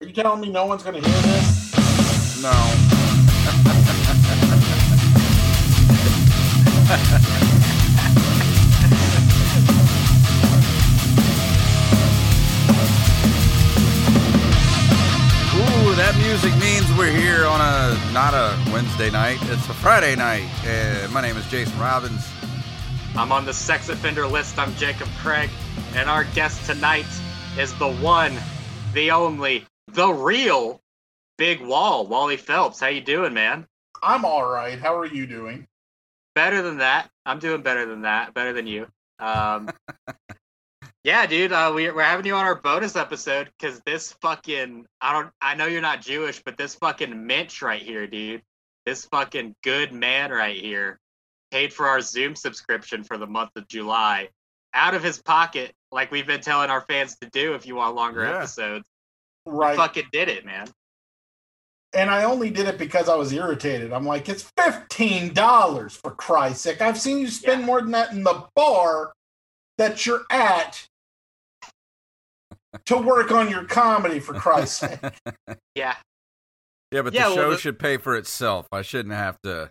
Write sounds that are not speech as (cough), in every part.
Are you telling me no one's going to hear this? No. Ooh, that music means we're here on a not a Wednesday night. It's a Friday night. Uh, my name is Jason Robbins. I'm on the sex offender list. I'm Jacob Craig, and our guest tonight is the one, the only, the real Big Wall, Wally Phelps. How you doing, man? I'm all right. How are you doing? Better than that. I'm doing better than that. Better than you. Um, (laughs) yeah, dude. Uh, we, we're having you on our bonus episode because this fucking I don't I know you're not Jewish, but this fucking Minch right here, dude. This fucking good man right here paid for our Zoom subscription for the month of July out of his pocket, like we've been telling our fans to do. If you want longer Yeah. episodes, Right. fucking did it, man. And I only did it because I was irritated. I'm like, it's fifteen dollars for Christ's sake. I've seen you spend Yeah. more than that in the bar that you're at to work on your comedy. For Christ's (laughs) sake, Yeah, Yeah, but Yeah, the well, show the- should pay for itself. I shouldn't have to.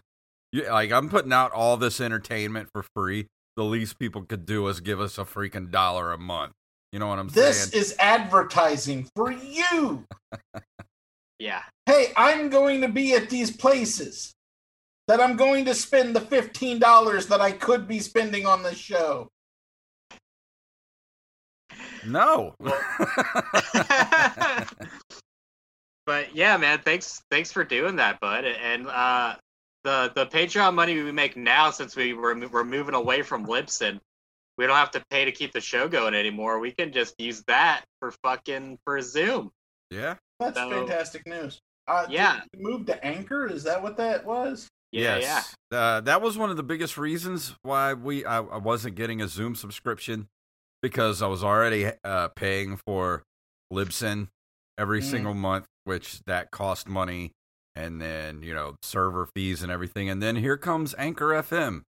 You, like I'm putting out all this entertainment for free. The least people could do is give us a freaking dollar a month. You know what I'm this saying? This is advertising for you. (laughs) yeah. Hey, I'm going to be at these places that I'm going to spend the fifteen dollars that I could be spending on this show. no. (laughs) but yeah, man, thanks thanks for doing that, bud. And uh, the the Patreon money we make now, since we were we're moving away from Libsyn, we don't have to pay to keep the show going anymore. We can just use that for fucking for Zoom. yeah. That's So- fantastic news. Uh, Yeah. you move to Anchor? Is that what that was? Yeah, yes. Uh, that was one of the biggest reasons why we I, I wasn't getting a Zoom subscription because I was already uh, paying for Libsyn every Mm. single month, which that cost money, and then you know server fees and everything. And then here comes Anchor FM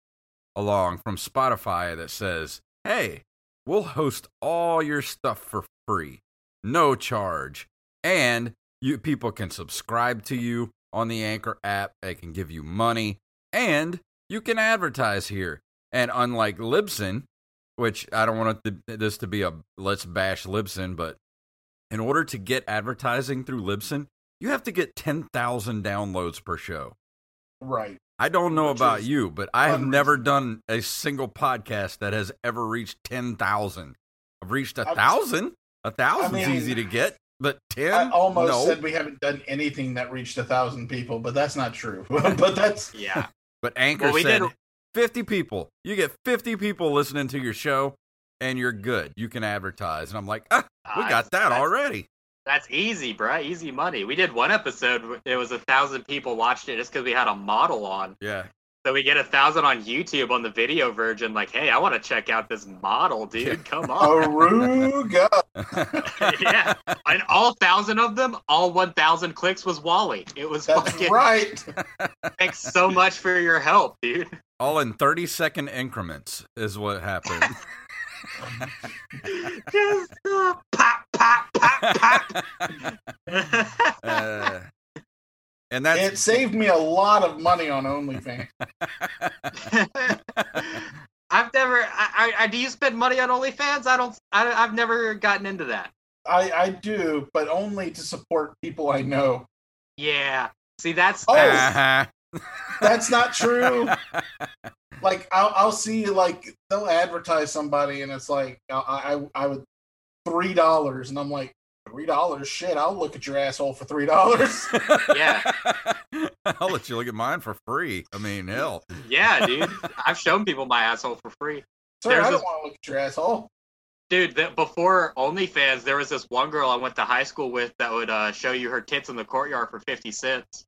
along from Spotify that says, "Hey, we'll host all your stuff for free, no charge, and you people can subscribe to you on the Anchor app. They can give you money, and you can advertise here. And unlike Libsyn, which I don't want this to be a let's bash Libsyn, but in order to get advertising through Libsyn, you have to get ten thousand downloads per show. Right. I don't know about you, but I have never done a single podcast that has ever reached ten thousand. I've reached a I'm- thousand. A thousand's mean, easy to get, but ten. I almost no. said we haven't done anything that reached a thousand people, but that's not true. (laughs) but that's yeah. (laughs) But Anchor Well, we said did- 50 people. You get 50 people listening to your show, and you're good. You can advertise. And I'm like, ah, we Uh, got that already. That's easy, bruh. Easy money. We did one episode. It was a thousand people watched it just because we had a model on. Yeah. So we get a thousand on YouTube on the video version. Like, hey, I want to check out this model, dude. Come (laughs) on. Aruga. (laughs) yeah. And all thousand of them, all one thousand clicks was Wally. It was That's fucking. right. (laughs) Thanks so much for your help, dude. All in 30 second increments is what happened. Just uh, pop, pop, pop, pop. (laughs) uh, and that It saved me a lot of money on OnlyFans. (laughs) I've never. I, I, do you spend money on OnlyFans? I don't. I, I've never gotten into that. I, I do, but only to support people I know. Yeah. See, that's Oh. Uh-huh. That's not true. (laughs) like I'll, I'll see like they'll advertise somebody and it's like I I, I would three dollars and I'm like three dollars shit I'll look at your asshole for three dollars (laughs) Yeah. (laughs) I'll let you look at mine for free. I mean, hell. yeah, dude. I've shown people my asshole for free. sir There's I don't this- want to look at your asshole Dude, that before OnlyFans, there was this one girl I went to high school with that would uh, show you her tits in the courtyard for fifty cents,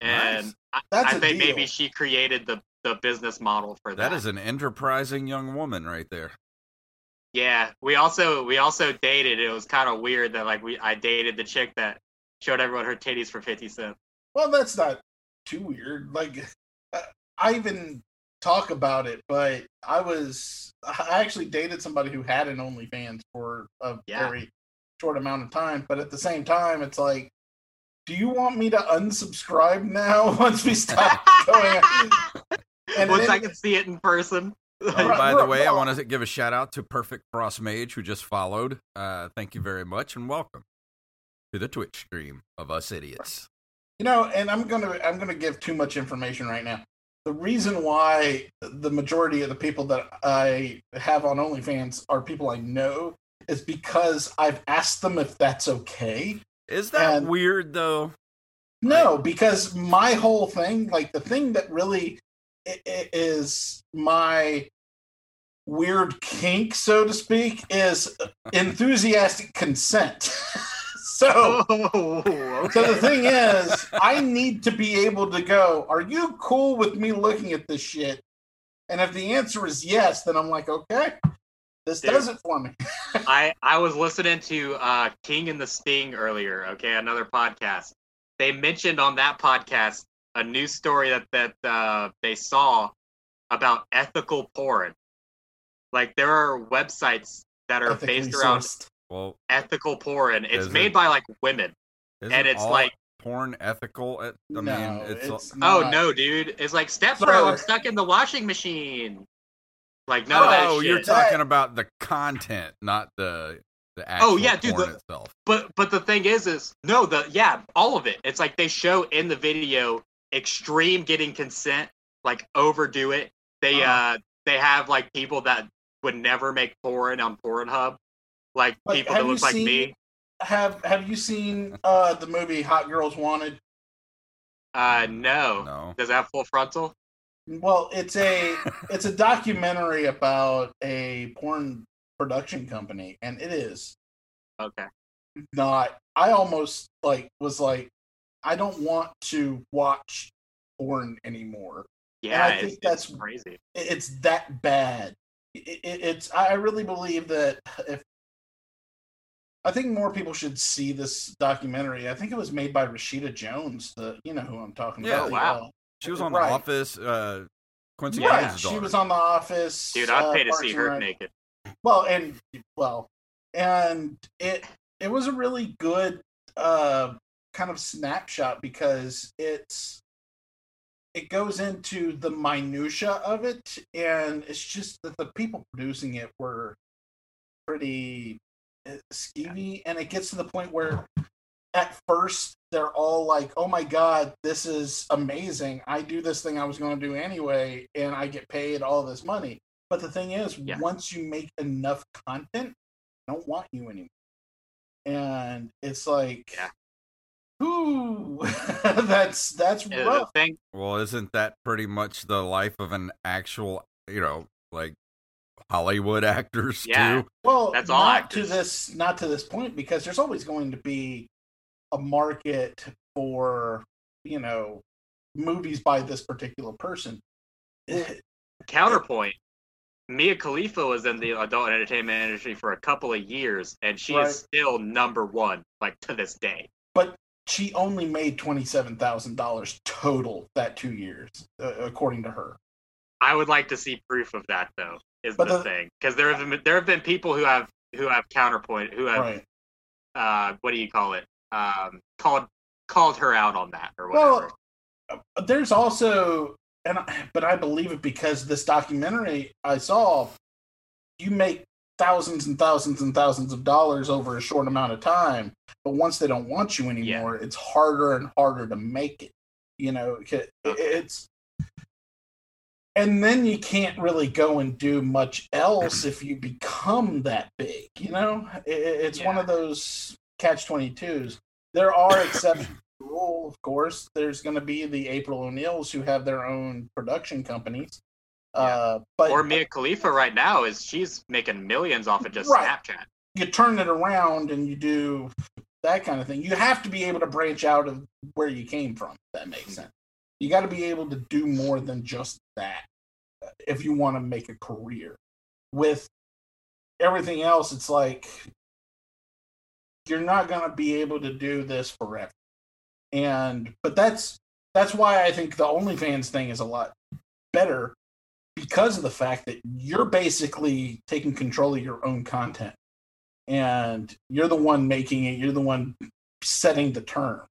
and Nice. I, That's I a think deal. maybe she created the the business model for that. That is an enterprising young woman right there. Yeah, we also we also dated. It was kind of weird that like we I dated the chick that showed everyone her titties for fifty cents. well that's not too weird like (laughs) uh, I even talk about it but I was (laughs) I actually dated somebody who had an OnlyFans for a Yeah. very short amount of time. But at the same time, it's like, do you want me to unsubscribe now (laughs) once we stop going? And Once then, I can see it in person. (laughs) Oh, by the way, I want to give a shout out to Perfect Frost Mage who just followed. Uh, thank you very much and welcome to the Twitch stream of us idiots. You know, and I'm gonna I'm gonna give too much information right now. The reason why the majority of the people that I have on OnlyFans are people I know is because I've asked them if that's okay. Is that and weird though? No, because my whole thing, like the thing that really is my weird kink, so to speak, is enthusiastic consent. (laughs) so, (laughs) oh, okay. so the thing is, (laughs) I need to be able to go. Are you cool with me looking at this shit? And if the answer is yes, then I'm like, okay, this Dude, does it for me. I I was listening to uh, King and the Sting earlier. Okay, another podcast. They mentioned on that podcast a news story that that uh, they saw about ethical porn. Like there are websites that are Ethically based around well, ethical porn. It's made it, by like women, and it's like porn ethical. I no, mean, it's, it's oh no, dude! It's like step bro, I'm stuck in the washing machine. Like no, oh, of that. Oh, you're talking about the content, not the the actual oh yeah, dude. The, itself. But but the thing is, is no the yeah all of it. It's like they show in the video extreme getting consent, like overdo it. They uh, uh they have like people that would never make porn on Pornhub, like people that look like me. Have Have you seen uh the movie Hot Girls Wanted? Uh no. No. Does that have full frontal? Well, it's a (laughs) it's a documentary about a porn production company, and it is okay. Not. I almost like was like I don't want to watch porn anymore. Yeah, and I think that's crazy. It's that bad. It, it, it's. I really believe that (sighs) if I think more people should see this documentary. I think it was made by Rashida Jones. The you know who I'm talking yeah, about. Wow. Uh, she was on right. The Office. Uh, Quincy yeah, she was on The Office. Dude, I'd uh, pay to see her naked. Well, and well, and it it was a really good uh kind of snapshot because it's it goes into the minutia of it and it's just that the people producing it were pretty uh, skeevy and it gets to the point where at first they're all like oh my god this is amazing. I do this thing i was going to do anyway and i get paid all this money. But the thing is yeah. once you make enough content I don't want you anymore. And it's like yeah Ooh, (laughs) that's that's yeah, rough. Thing. Well, isn't that pretty much the life of an actual, you know, like Hollywood (laughs) actors yeah. too? Well, that's all not actors. to this not to this point because there's always going to be a market for you know movies by this particular person. Eh, Counterpoint. Mia Khalifa was in the adult entertainment industry for a couple of years, and she right. is still number one, like to this day. She only made twenty seven thousand dollars total that two years, uh, according to her. I would like to see proof of that, though. Is the, the thing because there have been there have been people who have who have counterpoint who have right. uh what do you call it um called called her out on that or whatever. Well, uh, there's also and but I believe it because this documentary I saw you make thousands and thousands and thousands of dollars over a short amount of time. But once they don't want you anymore, yeah. it's harder and harder to make it. You know, it's and then you can't really go and do much else if you become that big. You know, it's yeah. one of those catch twenty twos. There are exceptions to the rule, of course. There's going to be the April O'Neils who have their own production companies yeah. Uh, but or Mia Khalifa right now is she's making millions off of just right. Snapchat. You turn it around and you do that kind of thing. You have to be able to branch out of where you came from. that makes mm-hmm. sense. You got to be able to do more than just that if you want to make a career. With everything else, it's like you're not going to be able to do this forever. And but that's that's why I think the OnlyFans thing is a lot better because of the fact that you're basically taking control of your own content and you're the one making it. You're the one setting the terms.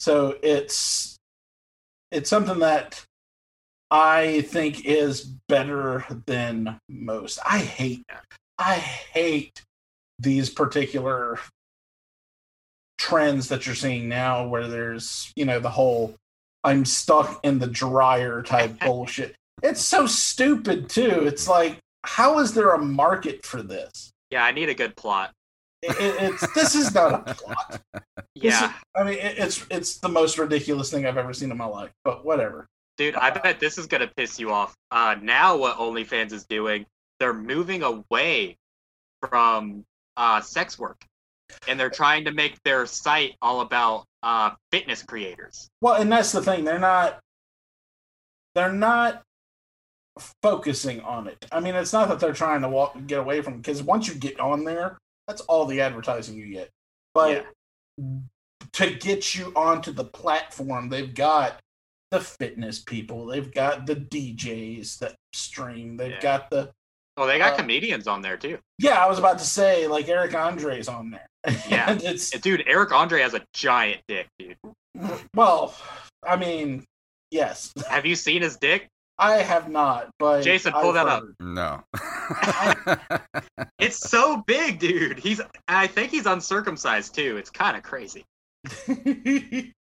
So it's it's something that I think is better than most. I hate I hate these particular trends that you're seeing now where there's, you know, the whole I'm stuck in the dryer type (laughs) bullshit. It's so stupid too. It's like how is there a market for this? Yeah, I need a good plot. It, it's this is not a plot. (laughs) Yeah, is, I mean it, it's it's the most ridiculous thing I've ever seen in my life. But whatever. dude, I bet this is gonna piss you off. Uh, now what OnlyFans is doing, they're moving away from uh, sex work, and they're trying to make their site all about uh, fitness creators. Well, and that's the thing. They're not. They're not focusing on it. I mean, it's not that they're trying to walk get away from because once you get on there, that's all the advertising you get. But to get you onto the platform, they've got the fitness people, they've got the DJs that stream, they've Yeah. got the Oh, they got Uh, comedians on there too. yeah. I was about to say like Eric Andre's on there. (laughs) Yeah. it's Dude, Eric Andre has a giant dick, dude. well, I mean, yes, Have you seen his dick? I have not, but Jason, pull I've that up. heard. no. (laughs) It's so big, dude. He's I think he's uncircumcised too. It's kind of crazy. (laughs)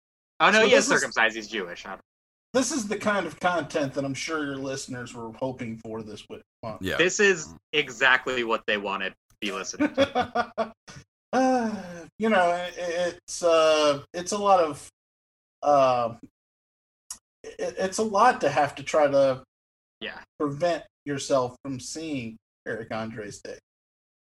Oh no, So he is this is- circumcised. He's Jewish. I don't- this is the kind of content that I'm sure your listeners were hoping for this week. month. yeah. This is exactly what they wanted to be listening to. (laughs) uh, you know, it, it's uh, it's a lot of uh, it, it's a lot to have to try to Yeah. prevent yourself from seeing Eric Andre's dick.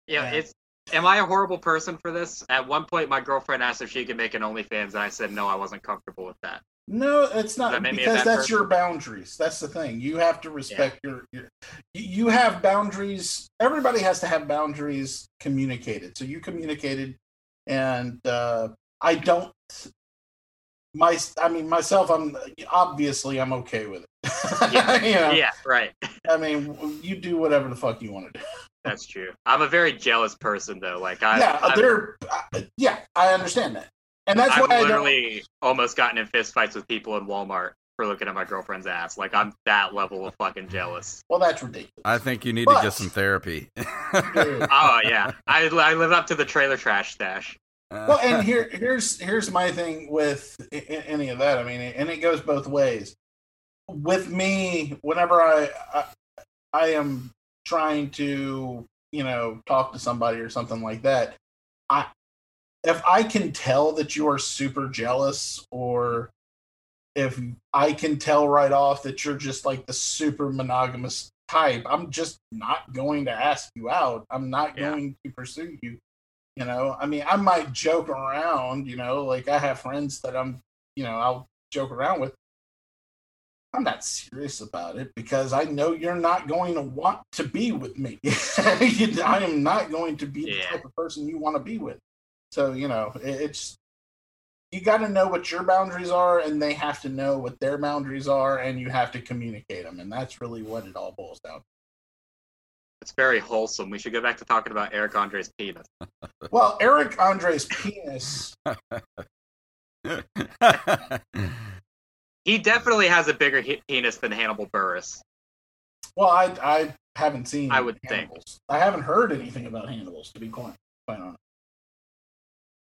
Yeah, Yeah. it's. Am I a horrible person for this? At one point, my girlfriend asked if she could make an OnlyFans, and I said no, I wasn't comfortable with that. No, it's not that make me a because that's person? your boundaries. That's the thing. You have to respect your, your. You have boundaries. Everybody has to have boundaries communicated. So you communicated, and uh, I don't. My, I mean myself. I'm obviously I'm okay with it. Yeah. (laughs) you know, Yeah, right. I mean, you do whatever the fuck you want to do. That's true. I'm a very jealous person, though. Like I, yeah, I've, they're. Uh, yeah, I understand that, and that's I've why I don't. literally almost gotten in fistfights with people in Walmart for looking at my girlfriend's ass. Like I'm that level of fucking jealous. Well, that's ridiculous. I think you need to get some therapy. (laughs) Oh yeah, I, I live up to the trailer trash stash. Uh, well and (laughs) here here's here's my thing with any of that. I mean and it goes both ways. With me whenever i i, I am trying to you know talk to somebody or something like that i if i can tell that you are super jealous or if i can tell right off that you're just like the super monogamous type i'm just not going to ask you out. I'm not Yeah. going to pursue you you know, I mean, I might joke around, you know, like I have friends that I'm, you know, I'll joke around with. I'm not serious about it because I know you're not going to want to be with me. (laughs) I am not going to be the type of person you want to be with. So, you know, it- it's, you got to know what your boundaries are and they have to know what their boundaries are and you have to communicate them. And that's really what it all boils down to. It's very wholesome. We should go back to talking about Eric Andre's penis. Well, Eric Andre's penis (laughs) He definitely has a bigger he- penis than Hannibal Buress. Well, I I haven't seen. I would think. I haven't heard anything about Hannibals. To be quite quite honest.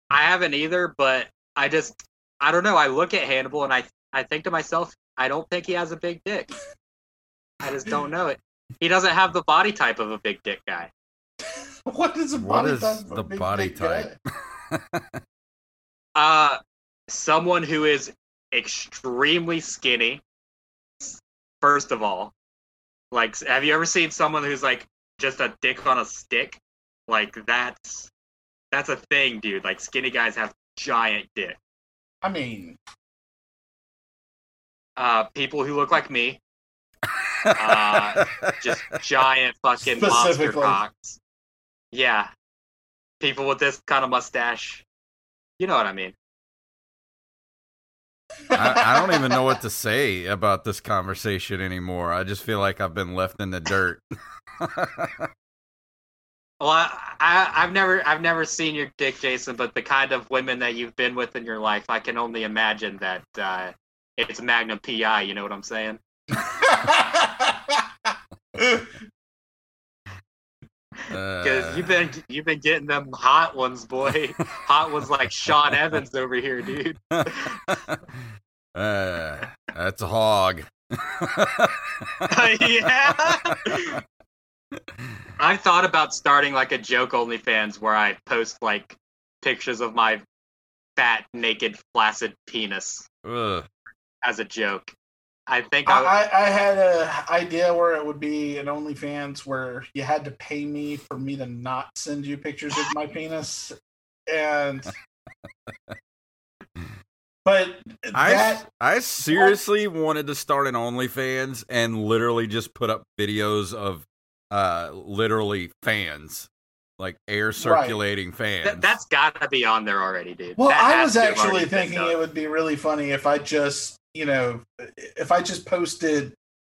I haven't either, but I just I don't know. I look at Hannibal and I I think to myself, I don't think he has a big dick. I just don't know it. He doesn't have the body type of a big dick guy. (laughs) what is a What body is type? of a the big body dick guy? type? (laughs) Uh someone who is extremely skinny. First of all, like have you ever seen someone who's like just a dick on a stick? Like that's that's a thing, dude. Like skinny guys have giant dick. I mean, Uh people who look like me, Uh, just giant fucking (laughs) monster cocks. Yeah. People with this kind of mustache. You know what I mean. I, I don't even know what to (laughs) say about this conversation anymore. I just feel like I've been left in the dirt. (laughs) Well, I, I, I've never, I've never seen your dick, Jason. But the kind of women that you've been with in your life, I can only imagine that uh, it's Magnum PI. You know what I'm saying? Because Uh, you've been, you've been getting them hot ones, boy. (laughs) hot ones like Sean Evans over here, dude. (laughs) uh, that's a hog. (laughs) yeah. I thought about starting like a joke OnlyFans where I post like pictures of my fat, naked, flaccid penis Ugh. as a joke. I think I, I, I had an idea where it would be an OnlyFans where you had to pay me for me to not send you pictures of my penis, and (laughs) but I that I seriously wanted to start an OnlyFans and literally just put up videos of uh literally fans, like air circulating fans. th- that's gotta be on there already, dude. well, That I was actually thinking it would be really funny if I just you know if I just posted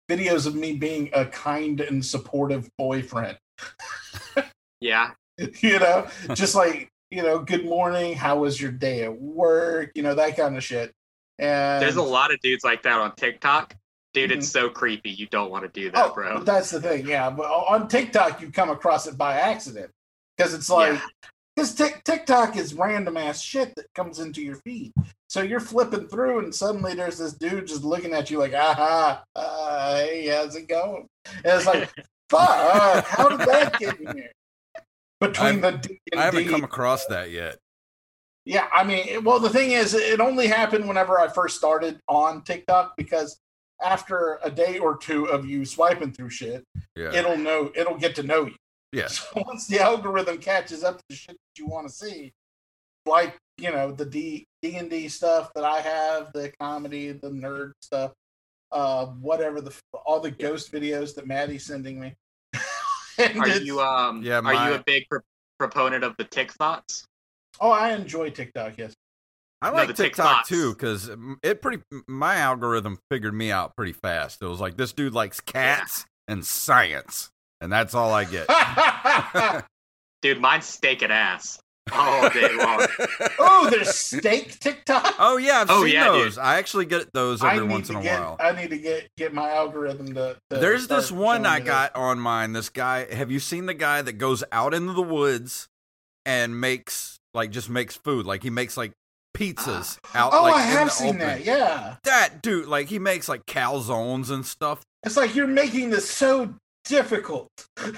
videos of me being a kind and supportive boyfriend. (laughs) Yeah, (laughs) you know, just like you know, good morning. How was your day at work? You know that kind of shit. And there's a lot of dudes like that on TikTok. Dude, Mhm. it's so creepy. You don't want to do that, Oh, bro. that's the thing. Yeah, but on TikTok you come across it by accident because it's like Yeah. Because TikTok is random ass shit that comes into your feed. So you're flipping through and suddenly there's this dude just looking at you like, aha, uh, hey, how's it going? And it's like, (laughs) fuck, how did that get in here? Between the D and I haven't come across that yet. Yeah, I mean, well, the thing is, it only happened whenever I first started on TikTok because after a day or two of you swiping through shit, Yeah. it'll know, it'll get to know you. Yeah. (laughs) So once the algorithm catches up to the shit that you want to see, like you know the D D and D stuff that I have, the comedy, the nerd stuff, uh, whatever the all the ghost videos that Maddie's sending me. (laughs) Are you um? Yeah, are you a big pro- proponent of the Tick thoughts? oh, I enjoy TikTok. Yes. I like the TikTok TikToks. too because it pretty my algorithm figured me out pretty fast. It was like this dude likes cats and science, and that's all I get. (laughs) Dude, mine's steak and ass all day long. oh, there's steak TikTok. oh yeah, I've Oh, seen yeah, dude. those. I actually get those every once in a get, while. I need to get get my algorithm to. to There's this one I me got on mine. This guy, have you seen the guy that goes out into the woods and makes like just makes food? Like he makes like pizzas (gasps) out. Oh, like, I in have the seen open. that. Yeah, That dude, like he makes like calzones and stuff, it's like you're making this so difficult.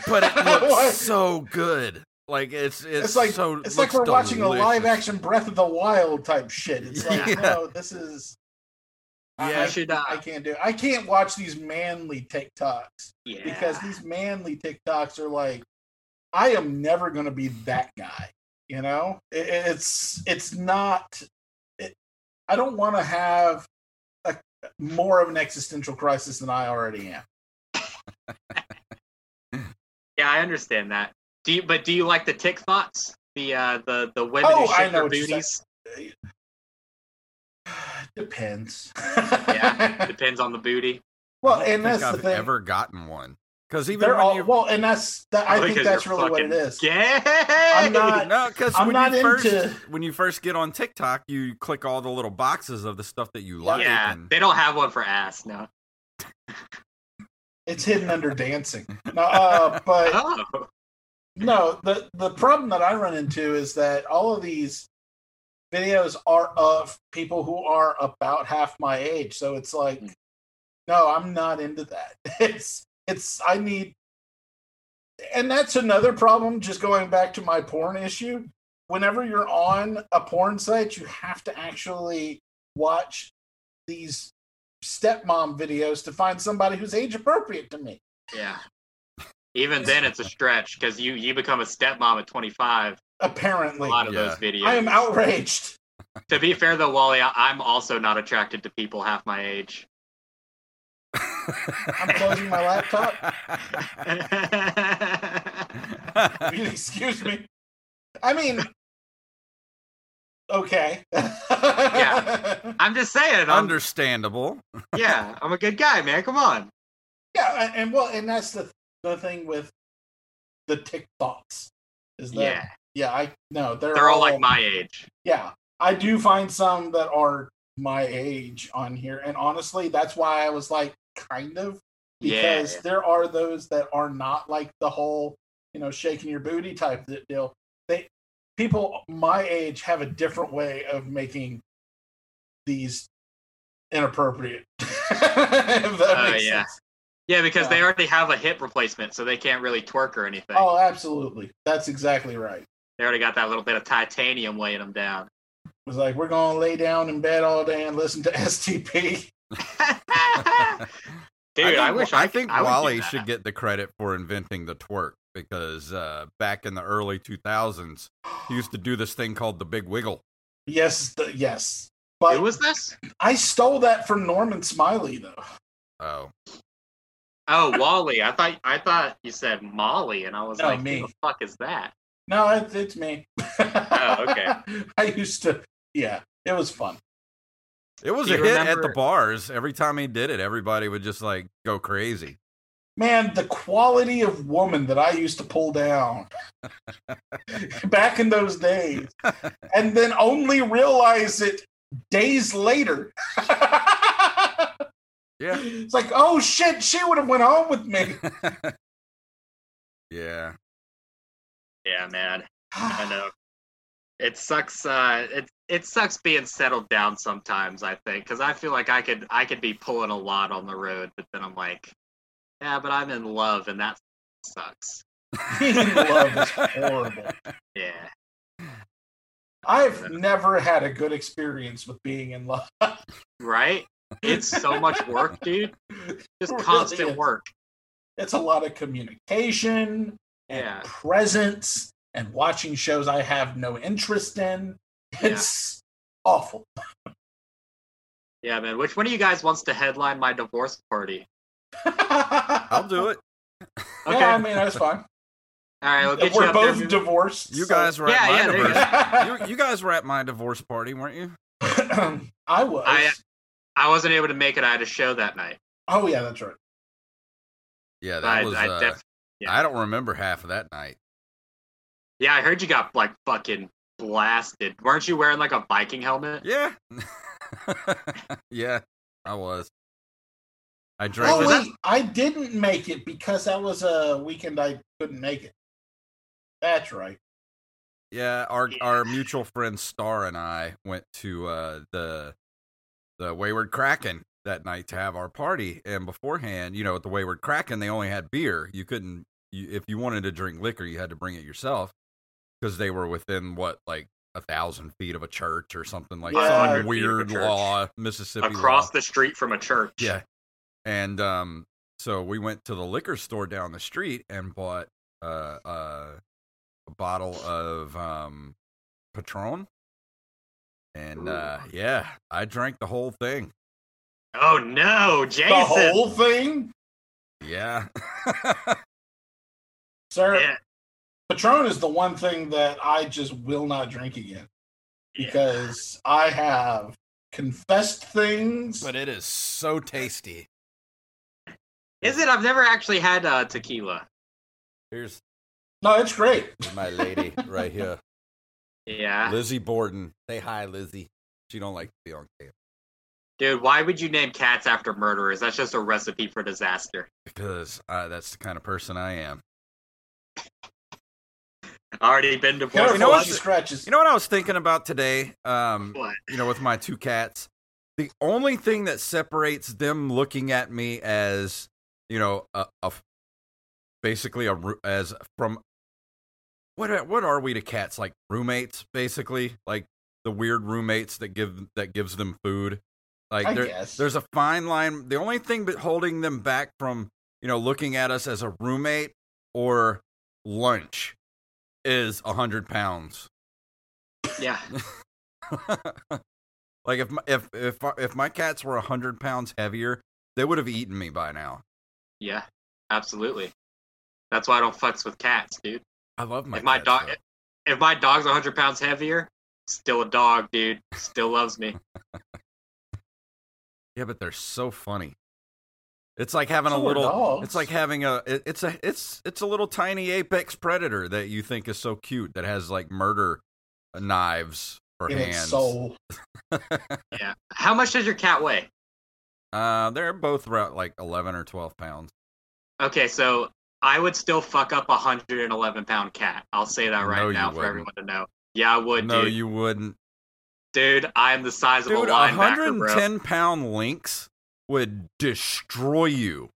but it (laughs) looks so good. Like it's it's, It's like so it's like we're watching a live action Breath of the Wild type shit. It's like Yeah. no, this is. I- Yeah. I, You should, uh, I can't do. It. I can't watch these manly TikToks Yeah. because these manly TikToks are like, I am never going to be that guy. You know, it, it's it's not. It, I don't want to have a more of an existential crisis than I already am. (laughs) Yeah, I understand that. Do you? But do you like the tick thoughts? The uh, the the women Oh, who I shake their what booties. (sighs) Depends. Yeah. (laughs) Depends on the booty. well, I don't and that's I've the thing. ever gotten one because even They're when all you well, and that's that. I think that's really what it fucking is. Gay. I'm not- (laughs) No, because when not you first into- when you first get on TikTok, you click all the little boxes of the stuff that you like. Yeah, and- they don't have one for ass. No. (laughs) It's hidden under dancing. No, uh, but (laughs) Oh. no, the the problem that I run into is that all of these videos are of people who are about half my age. So it's like, Mm. no, I'm not into that. (laughs) It's it's I need, and that's another problem. Just going back to my porn issue. Whenever you're on a porn site, you have to actually watch these stepmom videos to find somebody who's age appropriate to me. Yeah. Even then, it's a stretch because you you become a stepmom at 25. Apparently, A Apparently, lot of Yeah. those videos. I am outraged. (laughs) (laughs) To be fair, though, Wally, I- I'm also not attracted to people half my age. (laughs) I'm closing my laptop. Excuse me. I mean, okay. Yeah. (laughs) I'm just saying. I'm, Understandable. (laughs) yeah, I'm a good guy, man. Come on. Yeah, and, and well, and that's the the thing with the tick thoughts. Is that? Yeah, Yeah, I no, they're, they're all like my age. Yeah, I do find some that are my age on here, and honestly, that's why I was like, kind of, because Yeah. there are those that are not like the whole, you know, shaking your booty type deal. They people my age have a different way of making these inappropriate. (laughs) if that Oh, makes yeah. sense. Yeah, because they already have a hip replacement, so they can't really twerk or anything. Oh, absolutely. That's exactly right. They already got that little bit of titanium weighing them down. It was like we're gonna lay down in bed all day and listen to STP. (laughs) (laughs) Dude, I, think, wish I, I, think I Wally should get the credit for inventing the twerk because uh, back in the early 2000s, he used to do this thing called the Big Wiggle. Yes, the, yes. But Who was this? I stole that from Norman Smiley though. Oh, Oh, Wally. I thought I thought you said Molly, and I was No, like, me. who the fuck is that? No, it's, it's me. Oh, okay. (laughs) I used to. Yeah, it was fun. It was a you hit at the bars. Every time he did it, everybody would just like go crazy. Man, the quality of woman that I used to pull down (laughs) back in those days, and then only realize it days later. (laughs) Yeah. It's like, oh shit, she would have went home with me. (laughs) yeah. Yeah, man. I know. It sucks. Uh, it it sucks being settled down sometimes. I think because I feel like I could I could be pulling a lot on the road, but then I'm like, yeah, but I'm in love, and that sucks. In (laughs) love is horrible. Yeah. I've never had a good experience with being in love. Right. It's so much work, dude. Just It really constant is. work. It's a lot of communication and Yeah. presence and watching shows I have no interest in. It's awful. (laughs) Yeah, man. Which one of you guys wants to headline my divorce party? I'll do it. Okay. (laughs) Yeah, I mean that's fine. All right, we'll get we're up both there. divorced. You so- guys were Yeah, at my yeah, you divorce. you, you guys were at my divorce party, weren't you? (clears throat) I was. I- I wasn't able to make it. I had a show that night. oh yeah, that's right. Yeah, that I, was. I uh, def- yeah. I don't remember half of that night. Yeah, I heard you got like fucking blasted. Weren't you wearing like a Viking helmet? Yeah. (laughs) yeah, I was. I drank. Oh was that- wait, I didn't make it because that was a weekend I couldn't make it. That's right. Yeah, our Yeah. our mutual friend Star and I went to uh, the the Wayward Kraken that night to have our party, and beforehand, you know, at the Wayward Kraken, they only had beer. You couldn't, you, if you wanted to drink liquor, you had to bring it yourself because they were within what like a thousand feet of a church or something like Yeah. some 500 feet of a weird law, Mississippi Across law. the street from a church. Yeah. And um so we went to the liquor store down the street and bought uh, uh a bottle of um Patron. And uh yeah, I drank the whole thing. Oh no, Jason. The whole thing, Yeah. (laughs) sir. Yeah. Patron is the one thing that I just will not drink again because I have confessed things. but it is so tasty. Is it? I've never actually had uh, tequila. Here's no, it's great. my lady right here. (laughs) Yeah. Lizzie Borden. Say hi, Lizzie. She don't like to be on camera. Dude, why would you name cats after murderers? That's just a recipe for disaster. Because uh, that's the kind of person I am. Already been divorced. Careful, You know what? scratches. You know what I was thinking about today? Um, What? you know, with my two cats, the only thing that separates them looking at me as, you know, a, a basically a as from what are- what are we to cats like roommates basically like the weird roommates that give that gives them food like I there, guess. there's a fine line the only thing but holding them back from you know looking at us as a roommate or lunch is a hundred pounds Yeah. (laughs) like if my, if if if my cats were a hundred pounds heavier, they would have eaten me by now. Yeah. Absolutely. That's why I don't fucks with cats, dude. I love my if my dog if my dog's a 100 pounds heavier, still a dog, dude. Still loves me. (laughs) Yeah, but they're so funny. It's like having So a little. dogs. It's like having a. it- It's a. It's it's a little tiny apex predator that you think is so cute that has like murder knives for in hands. its soul. (laughs) Yeah. How much does your cat weigh? Uh, they're both about like eleven or twelve pounds. Okay, so I would still fuck up a 111 pound cat. I'll say that right No, now for wouldn't. everyone to know. Yeah, I would, no, dude. you wouldn't. Dude, I am the size of Dude, a a linebacker, bro. 110 pound lynx would destroy you.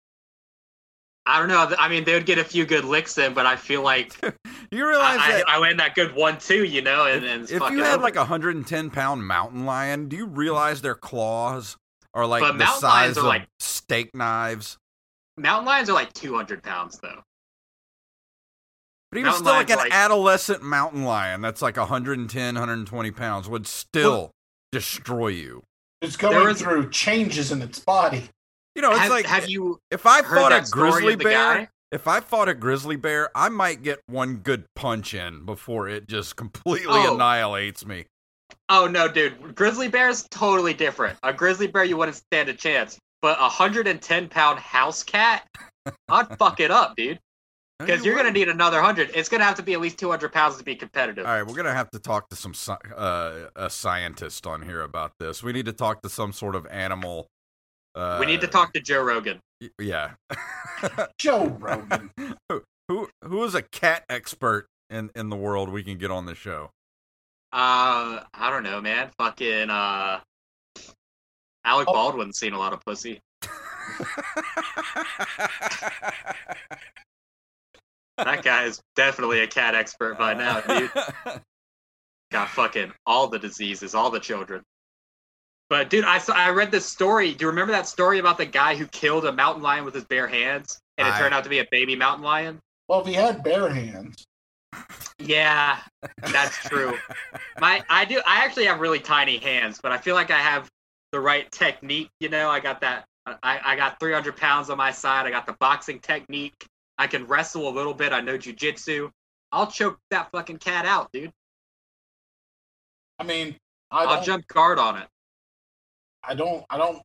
I don't know. I mean, they would get a few good licks in, but I feel like (laughs) You realize I, that I, I that good one too, you know. And, and if you had over. like a 110 pound mountain lion, do you realize their claws are like But the size of like- steak knives? mountain lions are like 200 pounds though. But even Mountain still, like an like- adolescent mountain lion that's like 110, 120 pounds would still destroy you. It's going There was- through changes in its body. You know, it's have, like have you if I heard fought a that story grizzly bear, if I fought a grizzly bear, I might get one good punch in before it just completely Oh. annihilates me. Oh no, dude! Grizzly bear's totally different. A grizzly bear, you wouldn't stand a chance. But a 110 pound house cat, I'd fuck it up, dude. No, Because you you're gonna need another hundred. It's gonna have to be at least 200 pounds to be competitive. All right, we're gonna have to talk to some uh, a scientist on here about this. We need to talk to some sort of animal. Uh, we need to talk to Joe Rogan. y- Yeah. (laughs) Joe Rogan. who, who who is a cat expert in in the world we can get on the show? Uh, I don't know, man. Fucking uh, Alec Oh. Baldwin's seen a lot of pussy. (laughs) (laughs) That guy is definitely a cat expert by now, dude. (laughs) Got fucking all the diseases, all the children. But dude, I saw I read this story. Do you remember that story about the guy who killed a mountain lion with his bare hands, and it I- turned out to be a baby mountain lion? Well, if he had bare hands, Yeah, that's true. My I do I actually have really tiny hands, but I feel like I have the right technique. You know, I got that. I I got 300 pounds on my side. I got the boxing technique. I can wrestle a little bit. I know jujitsu. I'll choke that fucking cat out, dude. I mean, I I'll jump guard on it. I don't, I don't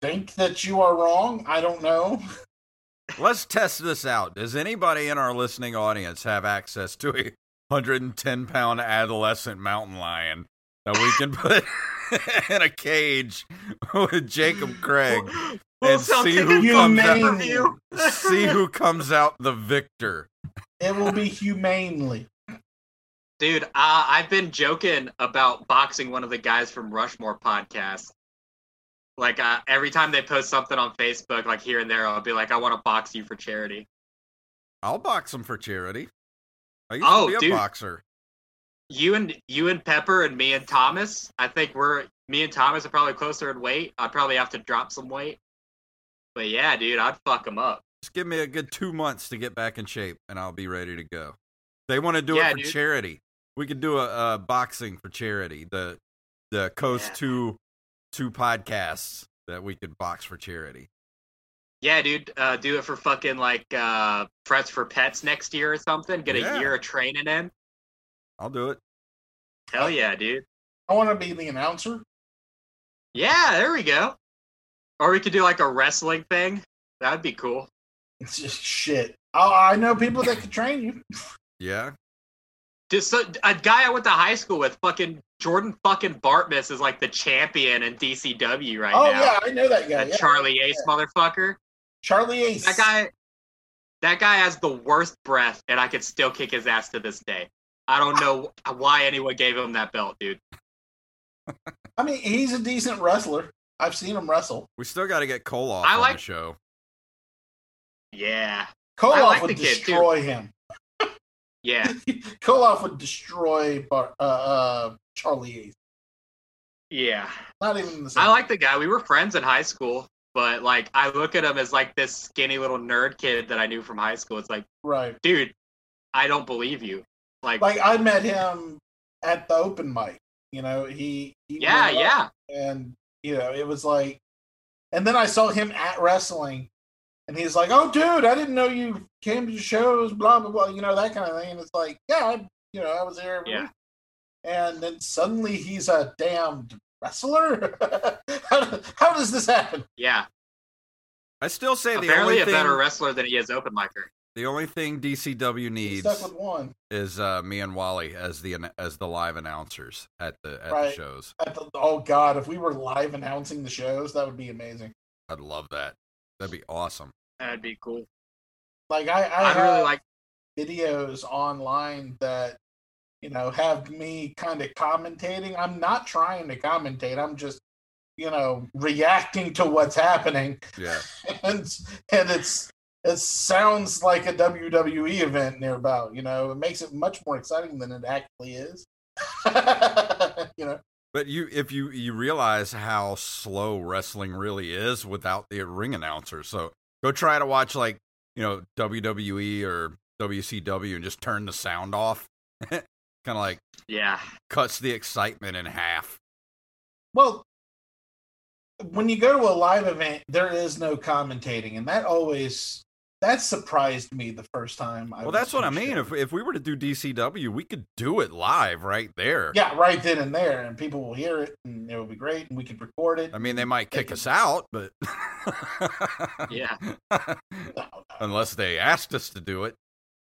think that you are wrong. I don't know. (laughs) Let's test this out. Does anybody in our listening audience have access to a 110 pound adolescent mountain lion that we can put (laughs) in a cage with Jacob Craig We'll (laughs) and see who You comes out? See who comes out the victor. It will be humanely. Dude, uh, I've been joking about boxing one of the guys from Rushmore podcast. Like uh, every time they post something on Facebook, like here and there, I'll be like, "I want to box you for charity." I'll box him for charity. I used Oh, to be a dude. boxer. You and you and Pepper and me and Thomas. I think we're me and Thomas are probably closer in weight. I'd probably have to drop some weight. But yeah, dude, I'd fuck them up. Just give me a good two months to get back in shape, and I'll be ready to go. They want to do Yeah, it for dude. charity. We could do a, a boxing for charity. The the Coast Yeah. Two two podcasts that we could box for charity. Yeah, dude, uh, do it for fucking like uh, Press for Pets next year or something. Get Yeah. a year of training in. I'll do it. Hell yeah, dude. I want to be the announcer. Yeah, there we go. Or we could do like a wrestling thing. That'd be cool. It's just shit. I, I know people that could train you. Yeah. Just so, a guy I went to high school with, fucking Jordan fucking Bartmus is like the champion in DCW right oh now. Oh yeah, I know that guy. That yeah. Charlie Ace motherfucker. Charlie Ace. That guy, that guy has the worst breath, and I could still kick his ass to this day. I don't know why anyone gave him that belt, dude. I mean, he's a decent wrestler. I've seen him wrestle. We still got to get Koloff I on like- the show. Yeah, Koloff like would the kid, too. destroy him. (laughs) yeah, (laughs) Koloff would destroy Bar- uh, uh, Charlie Ace. yeah. Not even the same. I like the guy. We were friends in high school, but like I look at him as like this skinny little nerd kid that I knew from high school. It's like, right. dude, I don't believe you. Like, Like I met him at the open mic. You know, he, he yeah, went up yeah. and you know it was like, and then I saw him at wrestling, and he's like, "Oh, dude, I didn't know you came to shows." Blah blah blah. You know that kind of thing. And it's like, yeah, I, you know, I was there. Yeah. week. And then suddenly he's a damned wrestler. (laughs) how, how does this happen? Yeah. I still say the Apparently, only a thing better wrestler than he is open micer. The only thing DCW needs stuck with one. is uh, me and Wally as the as the live announcers at the at the shows. At the, oh God, if we were live announcing the shows, that would be amazing. I'd love that. That'd be awesome. That'd be cool. Like I, I I'd have really like. videos online that you know have me kind of commentating. I'm not trying to commentate. I'm just you know reacting to what's happening, Yeah. (laughs) and and it's it sounds like a WWE event nearby. You know, it makes it much more exciting than it actually is. (laughs) you know, But you, if you you realize how slow wrestling really is without the ring announcer, so go try to watch like you know WWE or WCW and just turn the sound off. (laughs) kind of like Yeah. cuts the excitement in half. well. When you go to a live event, there is no commentating, and that always that surprised me the first time. I Well, that's what I mean. show. If if we were to do DCW, we could do it live right there. Yeah, right then and there, and people will hear it, and it will be great, and we could record it. I mean, they might They kick can- us out, but Yeah. No, (laughs) no. unless they asked us to do it.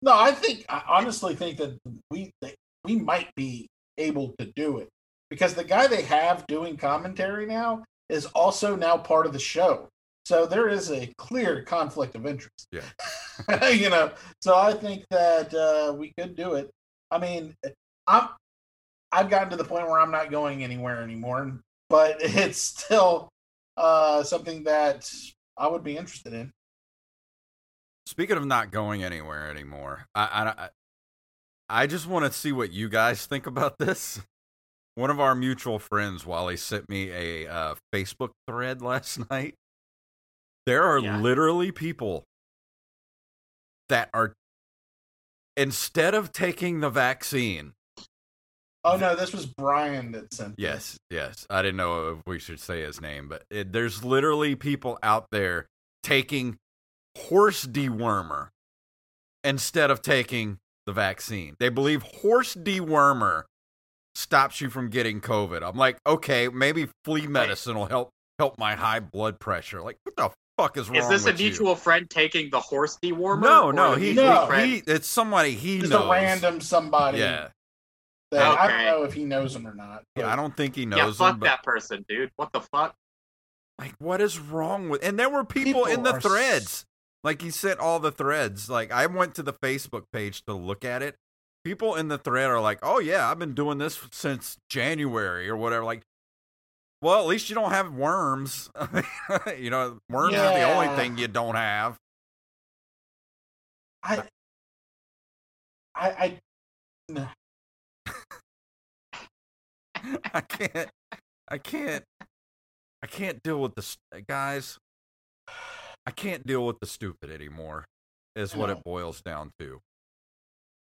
No, I think I honestly think that we that we might be able to do it because the guy they have doing commentary now is also now part of the show. So there is a clear conflict of interest. Yeah. (laughs) you know, so I think that uh, we could do it. I mean, I'm I've gotten to the point where I'm not going anywhere anymore, but (laughs) it's still uh, something that I would be interested in. Speaking of not going anywhere anymore, I I, I- just want to see what you guys think about (laughs) this. One of our mutual friends, Wally, sent me a uh, Facebook thread last night. There are Yeah. literally people that are instead of taking the vaccine. Oh no, this was Brian that sent. this. Yes, yes. I didn't know if we should say his name, but it, there's literally people out there taking horse dewormer instead of taking the vaccine. They believe horse dewormer stops you from getting COVID. I'm like, okay, maybe flea medicine will help help my high blood pressure. Like, what the fuck is wrong? Is this a with you? mutual friend taking the horse dewormer? No, or no, a he, No. friend- he, it's somebody he just knows. a random somebody. yeah, that I don't know if he knows him or not. yeah. I don't think he knows yeah, fuck him, but that person, dude. What the fuck? like what is wrong with and there were people, People in the are s- threads like he sent all the threads like i went to the facebook page to look at it people in the thread are like oh yeah i've been doing this since january or whatever like well at least you don't have worms. (laughs) You know worms are the only thing you don't have. I, I, I, no. (laughs) i can't i can't i can't deal with this uh, guys. I can't deal with the stupid anymore is what it boils down to.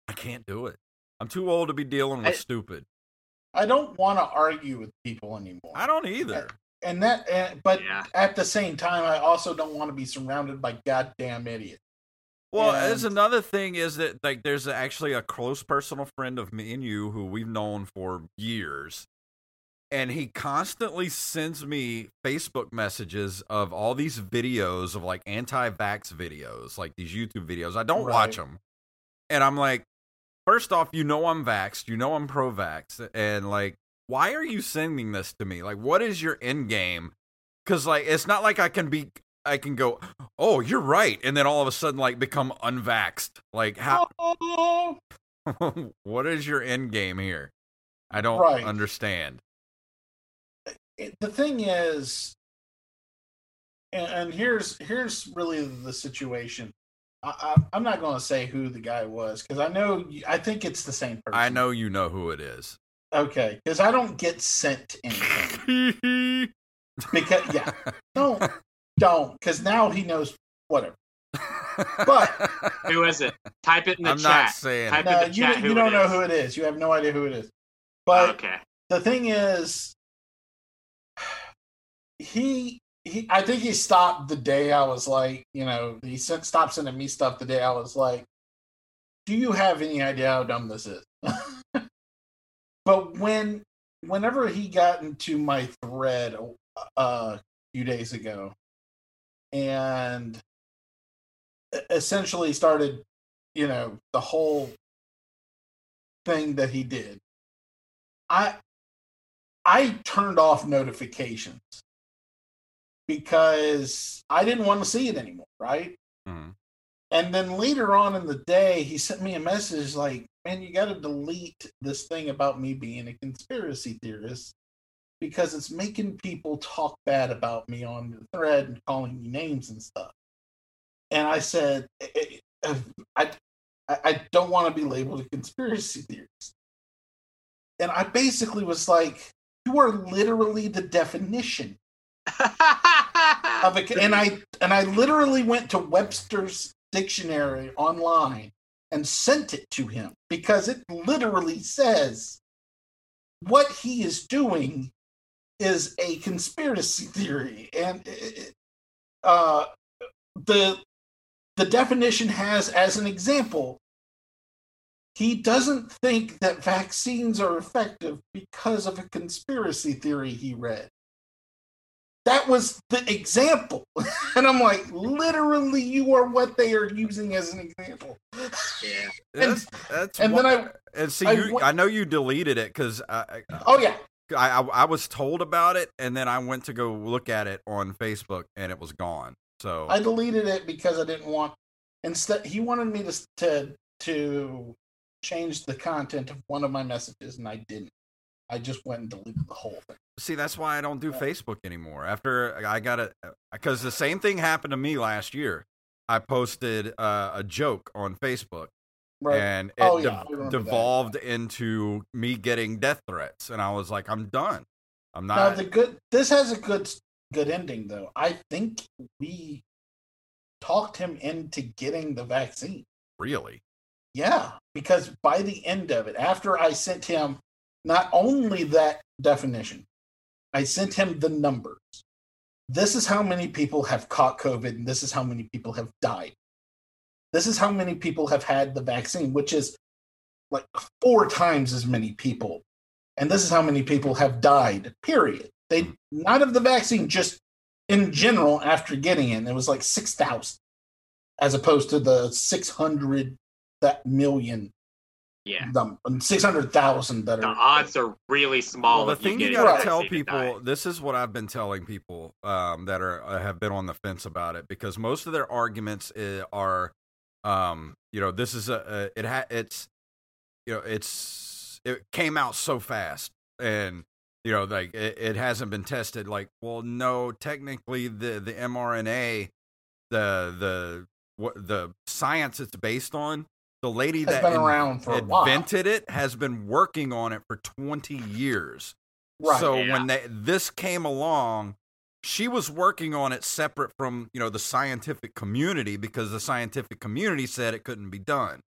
I can't do it. I'm too old to be dealing with I- stupid I don't want to argue with people anymore. i don't either and that, and, but Yeah. at the same time, I also don't want to be surrounded by goddamn idiots. Well, there's another thing is that like there's actually a close personal friend of me and you who we've known for years. And he constantly sends me Facebook messages of all these videos of like anti-vax videos, like these YouTube videos. I don't watch them. And I'm like, first off, you know I'm vaxxed, you know I'm pro-vax, and like why are you sending this to me? Like what is your end game? Cuz like it's not like I can be I can go, "Oh, you're right." And then all of a sudden like become unvaxxed. Like how Oh, (laughs) (laughs) what is your end game here? I don't Right. understand. the thing is, and, and here's here's really the situation. I, I, I'm not going to say who the guy was because I know I think it's the same person. I know you know who it is. Okay, because I don't get sent anything. (laughs) Because yeah, (laughs) don't don't because now he knows whatever. But- Who is it? Type it in the I'm not chat. saying Type it. No, in the you chat you don't know is. who it is. You have no idea who it is. But okay. the thing is, he he. I think he stopped the day I was like, you know, he sent stopped sending me stuff the day I was like, "Do you have any idea how dumb this is?" (laughs) but when whenever he got into my thread uh, a few days ago, and essentially started, you know, the whole thing that he did. I I turned off notifications because I didn't want to see it anymore, right? Mhm. And then later on in the day, he sent me a message like, man, you got to delete this thing about me being a conspiracy theorist because it's making people talk bad about me on the thread and calling me names and stuff. And I said, "Eh, eh, I, I, I don't want to be labeled a conspiracy theorist. And I basically was like, you are literally the definition (laughs) of a, and I and I literally went to Webster's dictionary online and sent it to him because it literally says what he is doing is a conspiracy theory. And uh, the the definition has as an example he doesn't think that vaccines are effective because of a conspiracy theory he read that was the example (laughs) and i'm like literally you are what they are using as an example yeah. (laughs) And- That's, that's and one- then I- and see I you, I know you deleted it because I, I oh yeah I, I I was told about it, and then I went to go look at it on Facebook, and it was gone. So I deleted it because I didn't want. Instead, he wanted me to to to change the content of one of my messages, and I didn't. I just went and deleted the whole thing. see, that's why I don't do Yeah. Facebook anymore. After I got it, because the same thing happened to me last year. I posted uh, a joke on Facebook, Right? and it Oh, yeah, de- remember that. devolved into me getting death threats, and I was like, I'm done. I'm not." now the good. This has a good good ending though. I think we talked him into getting the vaccine. really. Yeah, because by the end of it, after I sent him not only that definition, I sent him the numbers. This is how many people have caught COVID, and this is how many people have died. This is how many people have had the vaccine, which is like four times as many people. And this is how many people have died, period. They not of the vaccine, just in general after getting it. It was like 6,000 as opposed to the 600 that million Yeah. num- 600,000 that The odds are really small. Well, the of you thing you gotta tell people, dying. this is what I've been telling people um, that are uh, have been on the fence about it because most of their arguments are, um, you know, this is a, a it ha- it's, you know, it's it came out so fast and you know like it, it hasn't been tested. Like, well, no, technically the the mRNA, the the what the science it's based on. The lady has that been in- around for a while. invented it has been working on it for 20 years. Right. So Yeah. when they, this came along, she was working on it separate from, you know, the scientific community because the scientific community said it couldn't be done.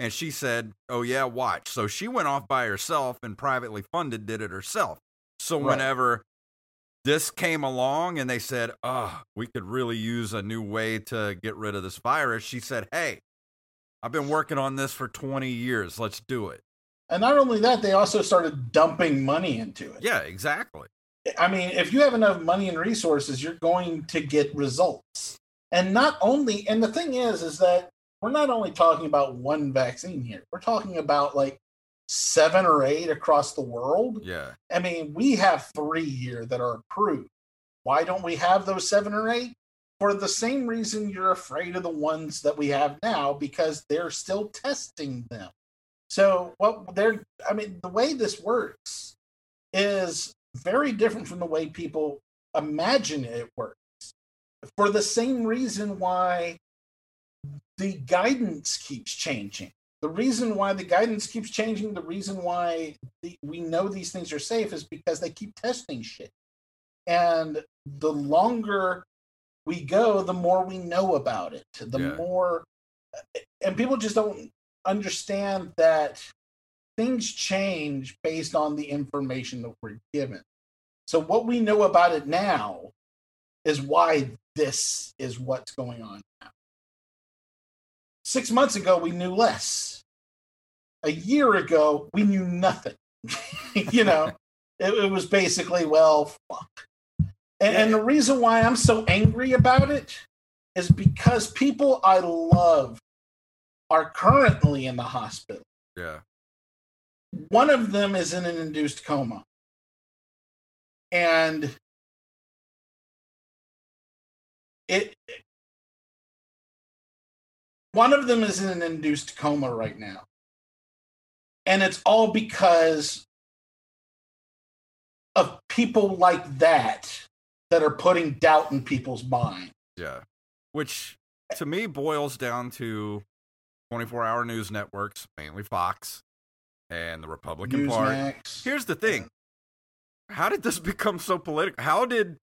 And she said, "Oh yeah, watch." So she went off by herself and privately funded did it herself. So Right. whenever this came along and they said, "Oh, we could really use a new way to get rid of this virus," she said, "Hey, I've been working on this for 20 years. Let's do it." and not only that, they also started dumping money into it. Yeah, exactly. I mean, if you have enough money and resources, you're going to get results. And not only, and the thing is, is that we're not only talking about one vaccine here, we're talking about like seven or eight across the world. Yeah. I mean, we have three here that are approved. Why don't we have those seven or eight? For the same reason you're afraid of the ones that we have now, because they're still testing them. So, what they're, I mean, the way this works is very different from the way people imagine it works. For the same reason why the guidance keeps changing. The reason why the guidance keeps changing, the reason why the, we know these things are safe is because they keep testing shit. And the longer we go, the more we know about it. The Yeah. more, and people just don't understand that things change based on the information that we're given. So, what we know about it now is why this is what's going on now. Six months ago, we knew less. A year ago, we knew nothing. (laughs) you know, (laughs) it, it was basically, well, fuck. And, and the reason why I'm so angry about it is because people I love are currently in the hospital. Yeah. One of them is in an induced coma. And it one of them is in an induced coma right now. And it's all because of people like that that are putting doubt in people's mind. Yeah. Which to me boils down to 24 hour news networks, mainly Fox and the Republican Party. Here's the thing how did this (laughs) become so political? How did.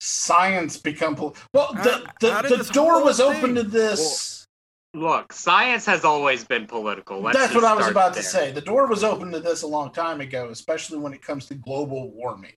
Science become political? well. The how the, did the door whole was open thing- to this. Look, science has always been political. Let's That's what I was about there. to say. The door was open to this a long time ago, especially when it comes to global warming.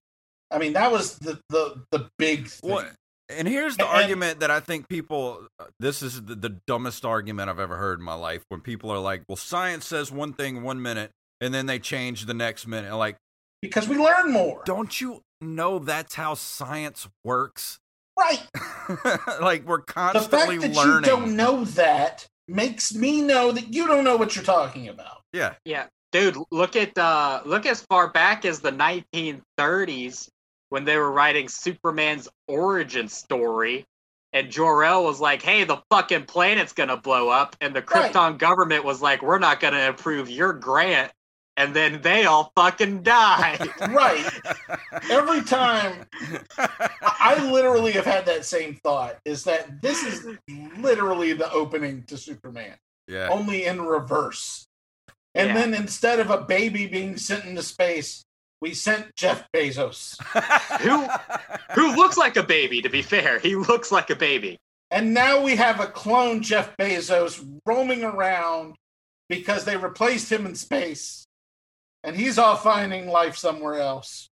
I mean, that was the the the big thing. What? And here's the And- argument that I think people. This is the, the dumbest argument I've ever heard in my life. When people are like, "Well, science says one thing one minute, and then they change the next minute." Like, Because we learn more, don't you know that's how science works? right? (laughs) like we're constantly The constantly fact that learning. you don't know that makes me know that you don't know what you're talking about. Yeah, Yeah, dude, look at uh, look as far back as the 1930s when they were writing Superman's origin story, and Jor El was like, "Hey, the fucking planet's gonna blow up," and the Right. Krypton government was like, "We're not gonna approve your grant," and then they all fucking died. (laughs) Right. Every time I (laughs) I literally have had that same thought is that this is literally the opening to Superman, yeah. only in reverse. And Yeah. then instead of a baby being sent into space, we sent Jeff Bezos. (laughs) Who- Who looks like a baby? To be fair, he looks like a baby. And now we have a clone Jeff Bezos roaming around because they replaced him in space. And he's off finding life somewhere else.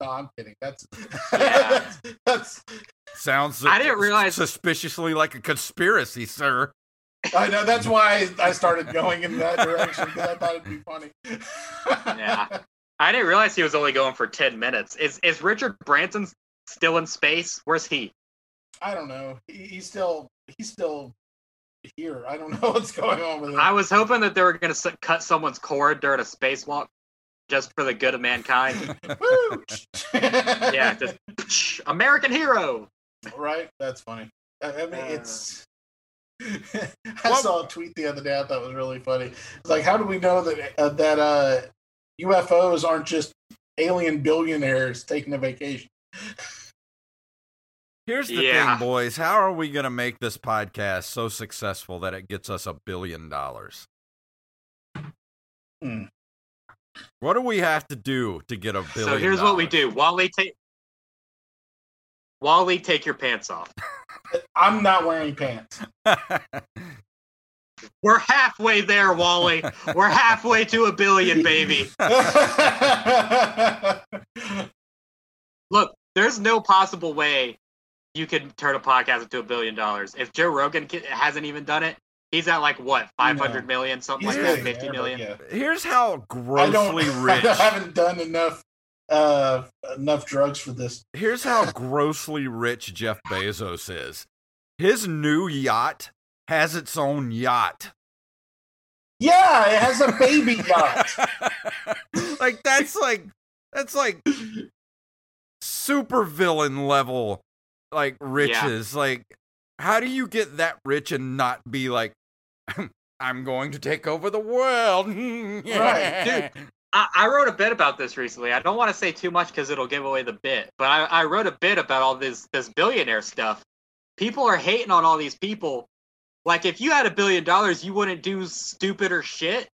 No, I'm kidding. That's Yeah. (laughs) that's, that's Sounds. I didn't realize- suspiciously like a conspiracy, sir. I know that's why I started going in that direction because I thought it'd be funny. Yeah. (laughs) I didn't realize he was only going for 10 minutes. Is is Richard Branson still in space? Where's he? I don't know. He, he's still he's still here. I don't (laughs) know what's going on with him. I was hoping that they were going to cut someone's cord during a spacewalk just for the good of mankind. (laughs) Yeah, just (laughs) American hero. right. That's funny. I, I mean, Uh. it's. I Well- saw a tweet the other day. I thought was really funny. It's like, how do we know that uh, that uh, UFOs aren't just alien billionaires taking a vacation? Here's the Yeah. thing, boys. How are we going to make this podcast so successful that it gets us a billion dollars? Hmm. What do we have to do to get a billion? So here's what we dollars? do. Wally take Wally take your pants off. I'm not wearing pants. (laughs) We're halfway there, Wally. We're halfway to a billion, baby. Look, there's no possible way you can turn a podcast into a billion dollars. If Joe Rogan hasn't even done it, he's at like what, five hundred million, something He's like that, getting fifty there, million. yeah. here's how I grossly (laughs) rich. I haven't done enough uh enough drugs for this. Here's how grossly rich Jeff Bezos is. His new yacht has its own yacht. Yeah, it has a baby (laughs) yacht. like that's like that's like super villain level like riches. Like how do you get that rich and not be like (laughs) I'm going to take over the world? (laughs) Right, I, I wrote a bit about this recently. I don't want to say too much because it'll give away the bit, but I, I wrote a bit about all this this billionaire stuff. People are hating on all these people. Like if you had a billion dollars, you wouldn't do stupider shit.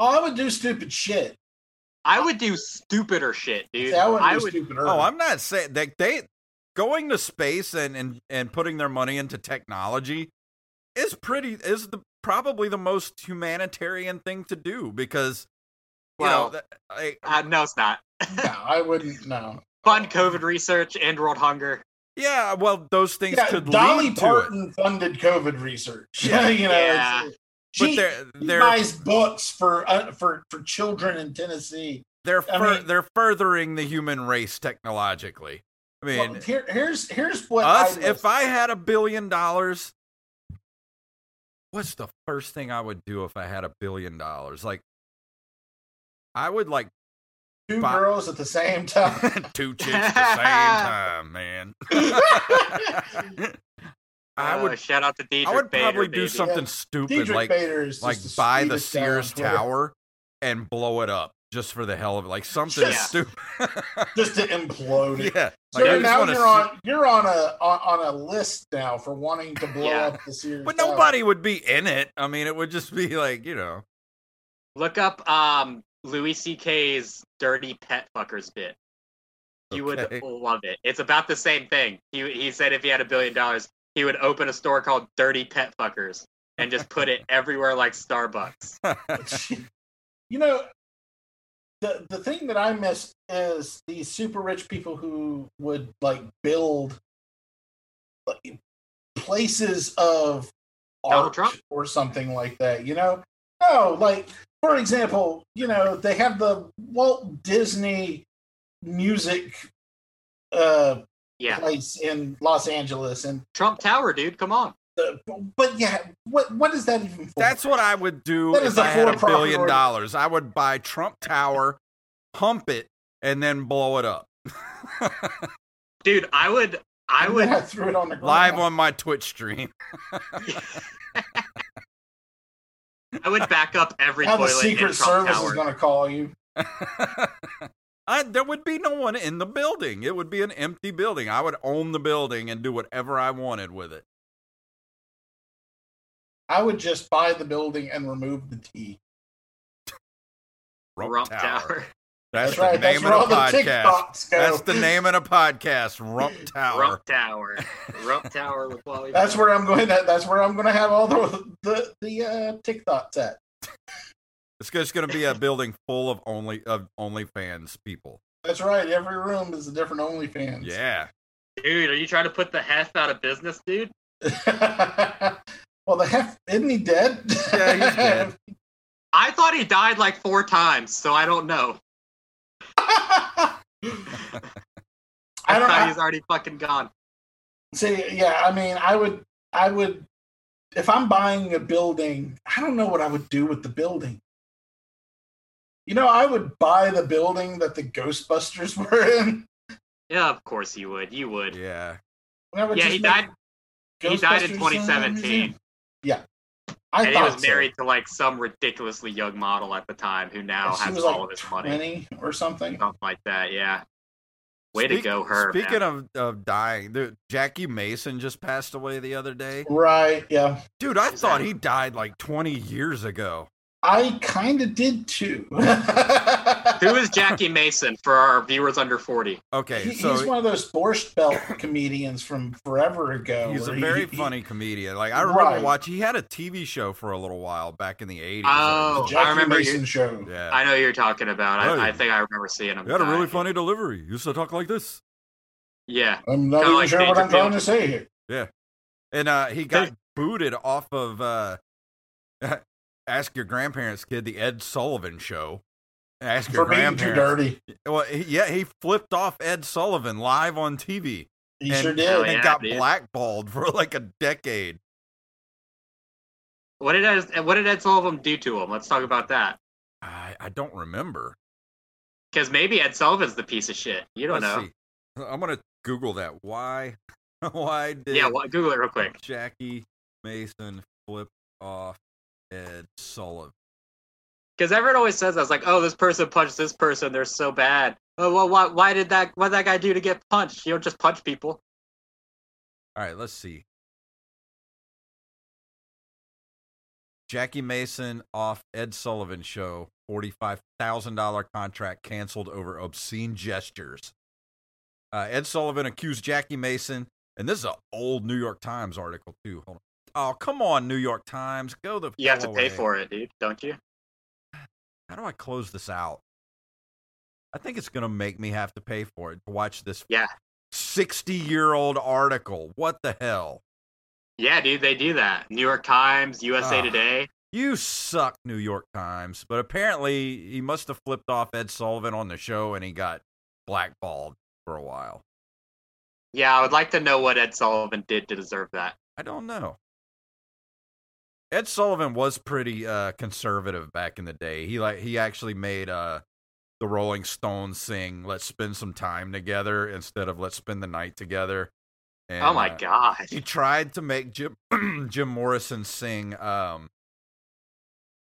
Oh, I would do stupid shit. I would do stupider shit, dude. See, I wouldn't I do would. stupid. Oh, I'm not saying that they going to space and, and and putting their money into technology is pretty is the probably the most humanitarian thing to do because you Well, know I, Uh, no, it's not. no, I wouldn't. (laughs) No. Fund COVID research, and world hunger. Yeah well those things Yeah, could Dolly lead to it Parton funded COVID research. (laughs) Yeah. you know, Yeah. it's- but she, they're she they're buys books for uh, for for children in Tennessee. they're I fur- mean- they're furthering the human race technologically I mean, Well, here, here's here's what us. I If I had a billion dollars, what's the first thing I would do if I had a billion dollars? Like, I would like two fi- girls at the same time. (laughs) two chicks at the same (laughs) time, man. (laughs) I Uh, would. shout out to Diedrich I would Bader, probably do baby. something Yeah. stupid, Diedrich like like just buy the sweetest guy on Sears Tower and blow it up just for the hell of it, like something Just- stupid. just to implode it. yeah, So like, now you're see- on you're on a on, on a list now for wanting to blow Yeah. up the Sears. Tower. But Tower. nobody would be in it. I mean, it would just be like you know. Look up um Louis C.K.'s dirty pet fuckers bit. You Okay. would love it. It's about the same thing. He he said if he had a billion dollars, he would open a store called Dirty Pet Fuckers and just put it (laughs) everywhere like Starbucks. (laughs) you know the the thing that I miss is these super rich people who would like build like, places of Donald art Trump? or something like that. You know, no, like for example, you know they have the Walt Disney music uh Yeah. place in Los Angeles and Trump Tower, dude. Come on. the, but yeah what what is that even for That's what I would do That if is a I had a for-profit billion org- dollars. I would buy Trump Tower, pump it, and then blow it up. Dude, I would I (laughs) would then I threw it on the ground. Live on my Twitch stream. (laughs) (laughs) (laughs) I would back up every now the Secret in Trump Service Tower. is going to call you. (laughs) I, there would be no one in the building. It would be an empty building. I would own the building and do whatever I wanted with it. I would just buy the building and remove the T. Rump, Rump Tower. Tower. That's, That's the right. That's name where all of the the podcast. Go. That's the name of the podcast. Rump (laughs) Tower. Rump Tower. Rump Tower with Wally. That's Ford. where I'm going. To, that's where I'm going to have all the the the uh, TikToks at. It's just going to be a building full of only of OnlyFans people. That's right. Every room is a different OnlyFans. Yeah. Dude, are you trying to put the Hef out of business, dude? (laughs) well, the hef isn't he dead? Yeah, he's dead. (laughs) I thought he died like four times, so I don't know. I I, don't. thought I, he's already fucking gone. see, yeah. I mean, I would. I would. If I'm buying a building, I don't know what I would do with the building. You know, I would buy the building that the Ghostbusters (laughs) were in. Yeah, of course you would. You would. Yeah. Would Yeah, he died. He died in uh, 2017. Yeah, I and he thought was so. married to like some ridiculously young model at the time who now She has was all like of his money, twenty or something. something like that. Yeah. Way to go, her. Speaking man. of, of dying, dude, Jackie Mason just passed away the other day. Right? Yeah, Dude, I Is thought he died like 20 years ago. I kind of did too. (laughs) Who is Jackie Mason for our viewers under 40? Okay, He- so he's one of those Borscht Belt comedians from forever ago. he's a where he- very he- funny comedian. Like I remember Right. watching. He had a TV show for a little while back in the 80s. Oh, the I Jackie remember Mason you- show. yeah. I know who you're talking about. Hey. I, I think I remember seeing him. He had a really die. funny delivery. He used to talk like this. Yeah. I'm not Kinda even like sure what I'm trying to Dangerfield. say here. Yeah, and uh, he got booted off of uh, (laughs) Ask Your Grandparents Kid, the Ed Sullivan show. Ask your For being too grandparents. dirty. Well, he, yeah, he flipped off Ed Sullivan live on TV He and, sure did. Oh, and yeah, got dude. blackballed (laughs) for like a decade. What did Ed, what did Ed Sullivan do to him? Let's talk about that. I, I don't remember. Because maybe Ed Sullivan's the piece of shit. You don't Let's know. see. I'm gonna Google that. Why? (laughs) Why did Yeah, well, Google it real quick. Jackie Mason flip off Ed Sullivan? Because everyone always says that. It's like, oh, this person punched this person. They're so bad. Oh, well, why, why did that? What did that guy do to get punched? You don't just punch people. All right, let's see. Jackie Mason off Ed Sullivan show. Forty-five thousand dollar contract canceled over obscene gestures. Uh, Ed Sullivan accused Jackie Mason, and this is an old New York Times article too. Hold on. Oh, come on, New York Times, go the. You have to hell pay for it, dude. Don't you? How do I close this out? I think it's gonna make me have to pay for it to watch this. Yeah. Sixty-year-old article. What the hell? Yeah, dude, they do that. New York Times, USA Ah. Today. You suck, New York Times. But apparently, he must have flipped off Ed Sullivan on the show and he got blackballed for a while. Yeah, I would like to know what Ed Sullivan did to deserve that. I don't know. Ed Sullivan was pretty uh, conservative back in the day. He like he actually made uh, the Rolling Stones sing "Let's spend some time together" instead of "Let's spend the night together." And, oh my uh, god! He tried to make Jim (clears throat) Jim Morrison sing. Um,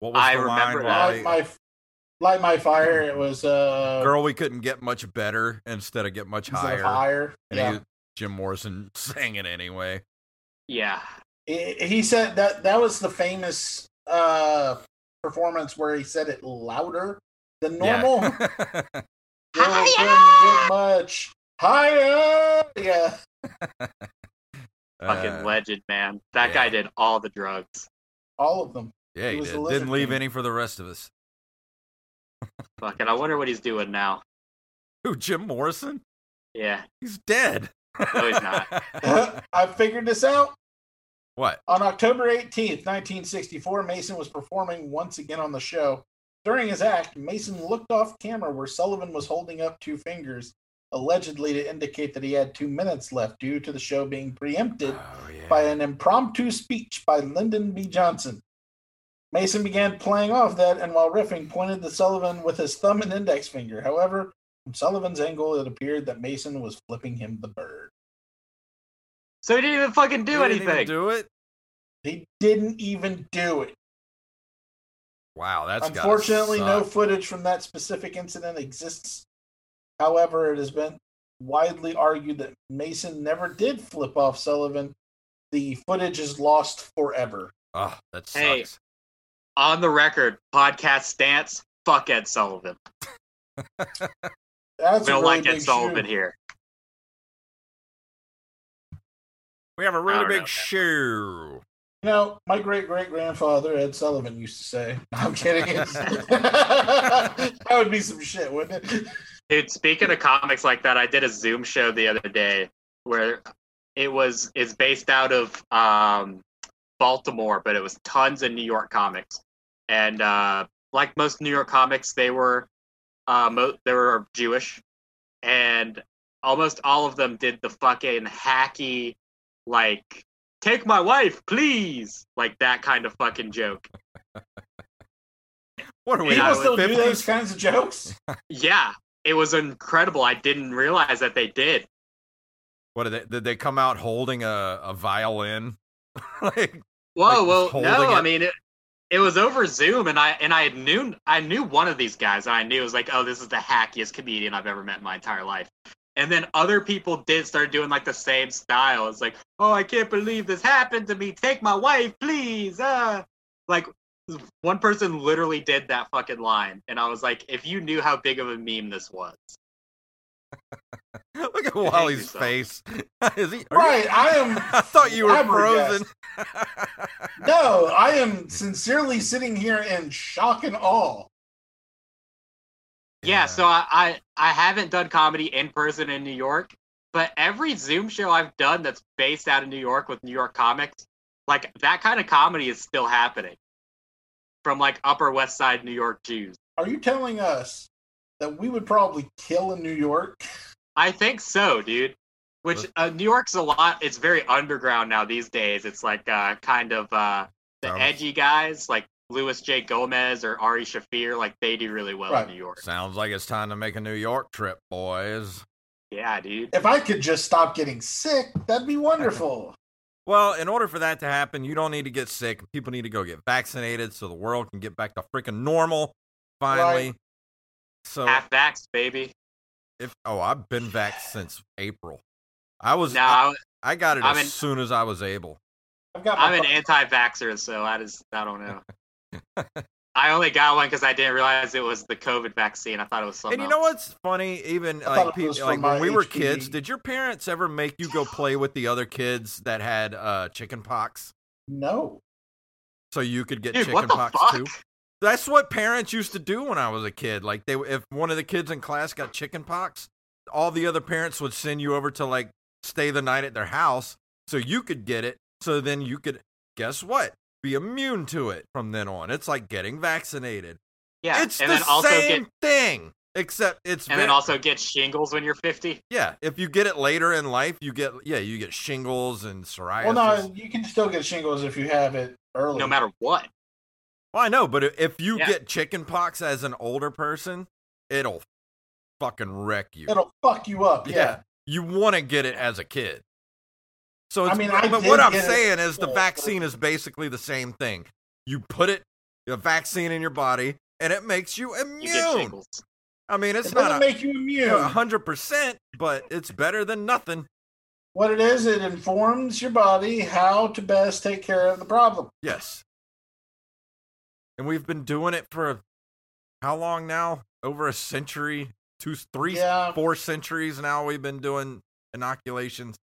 what was I the remember line? that. Light my, light my fire. It was uh, Girl, we couldn't get much better instead of get much higher. higher. And Yeah. he, Jim Morrison (laughs) sang it anyway. Yeah, He, he said that that was the famous uh performance where he said it louder than normal. Yeah. Girl, couldn't get much higher. Yeah. fucking Uh, legend, man. That yeah. guy did all the drugs. All of them. Yeah, He he did. didn't leave king. any for the rest of us. Fucking, I wonder what he's doing now. Who, Jim Morrison? Yeah, He's dead. No, he's not. (laughs) (laughs) I figured this out. What? On October 18th, 1964, Mason was performing once again on the show. During his act, Mason looked off camera where Sullivan was holding up two fingers, allegedly to indicate that he had two minutes left due to the show being preempted Oh, yeah. by an impromptu speech by Lyndon B. Johnson. Mason began playing off that and while riffing, pointed to Sullivan with his thumb and index finger. However, from Sullivan's angle, it appeared that Mason was flipping him the bird. So he didn't even fucking do He didn't even anything. do it? He didn't even do it. Wow, that's gotta Unfortunately, no suck. footage from that specific incident exists. However, it has been widely argued that Mason never did flip off Sullivan. The footage is lost forever. Oh, that sucks. Hey. On the record, podcast stance. Fuck Ed Sullivan. (laughs) That's We a don't really like Ed Sullivan shoe. here. We have a really big know. shoe. You know, my great great grandfather Ed Sullivan used to say. (laughs) I'm kidding. (laughs) that would be some shit, wouldn't it? Dude, speaking of comics like that, I did a Zoom show the other day where it was it's based out of um, Baltimore, but it was tons of New York comics, and uh, like most New York comics, they were uh, mo- they were Jewish, and almost all of them did the fucking hacky like take my wife, please, like that kind of fucking joke. (laughs) What are we People still the do those kinds of jokes. (laughs) Yeah, it was incredible. I didn't realize that they did. What did they did they come out holding a, a violin? (laughs) like Whoa, Like, well, holding no, I mean it. It was over Zoom, and I and I knew I knew one of these guys. And I knew it was like, oh, this is the hackiest comedian I've ever met in my entire life. And then other people did start doing like the same style. It's like, oh, I can't believe this happened to me. Take my wife, please. Uh. Like one person literally did that fucking line, and I was like, if you knew how big of a meme this was. (laughs) look at Wally's face. (laughs) Is he Right, you- I am (laughs) I thought you were frozen. No, I am sincerely sitting here in shock and awe. Yeah, so I, I I haven't done comedy in person in New York, but every Zoom show I've done that's based out of New York with New York comics, like that kind of comedy is still happening from like Upper West Side New York Jews. Are you telling us that we would probably kill in New York? I think so, dude. Which uh, New York's a lot. It's very underground now these days. It's like uh, kind of uh, the edgy guys like Luis J. Gomez or Ari Shaffir. Like they do really well Right. in New York. Sounds like it's time to make a New York trip, boys. Yeah, dude. If I could just stop getting sick, that'd be wonderful. (laughs) Well, in order for that to happen, you don't need to get sick. People need to go get vaccinated so the world can get back to freaking normal finally. Right. So half vax, baby. if oh, I've been vaxxed since April. I was No, I, I, I got it I'm as in- soon as I was able. I've got I'm an anti-vaxxer, so I just I don't know. (laughs) I only got one because I didn't realize it was the COVID vaccine. I thought it was something. Else. And you know else. what's funny? Even I like people, like when we were kids, did your parents ever make you go play with the other kids that had uh chicken pox no. so you could get Dude, chicken pox fuck? too? That's what parents used to do when I was a kid. Like they, if one of the kids in class got chicken pox, all the other parents would send you over to like stay the night at their house so you could get it. So then you could guess what? Be immune to it from then on. It's like getting vaccinated. Yeah, it's and the then also same get thing. Except it's and ve- then also get shingles when you're 50. yeah. If you get it later in life, you get yeah, you get shingles and psoriasis. Well, no, you can still get shingles if you have it early. No matter what. Well, I know, but if you Yeah. get chicken pox as an older person, it'll fucking wreck you. it'll fuck you up. yeah. Yeah. You want to get it as a kid. So I mean, but I but what I'm saying is the vaccine is basically the same thing. You put it the vaccine in your body and it makes you You immune. shingles. I mean, it's It doesn't not make you immune. hundred percent, but it's better than nothing. What it is, it informs your body how to best take care of the problem. Yes. And we've been doing it for how long now? Over a century, two, three, Yeah. four centuries now. We've been doing inoculations.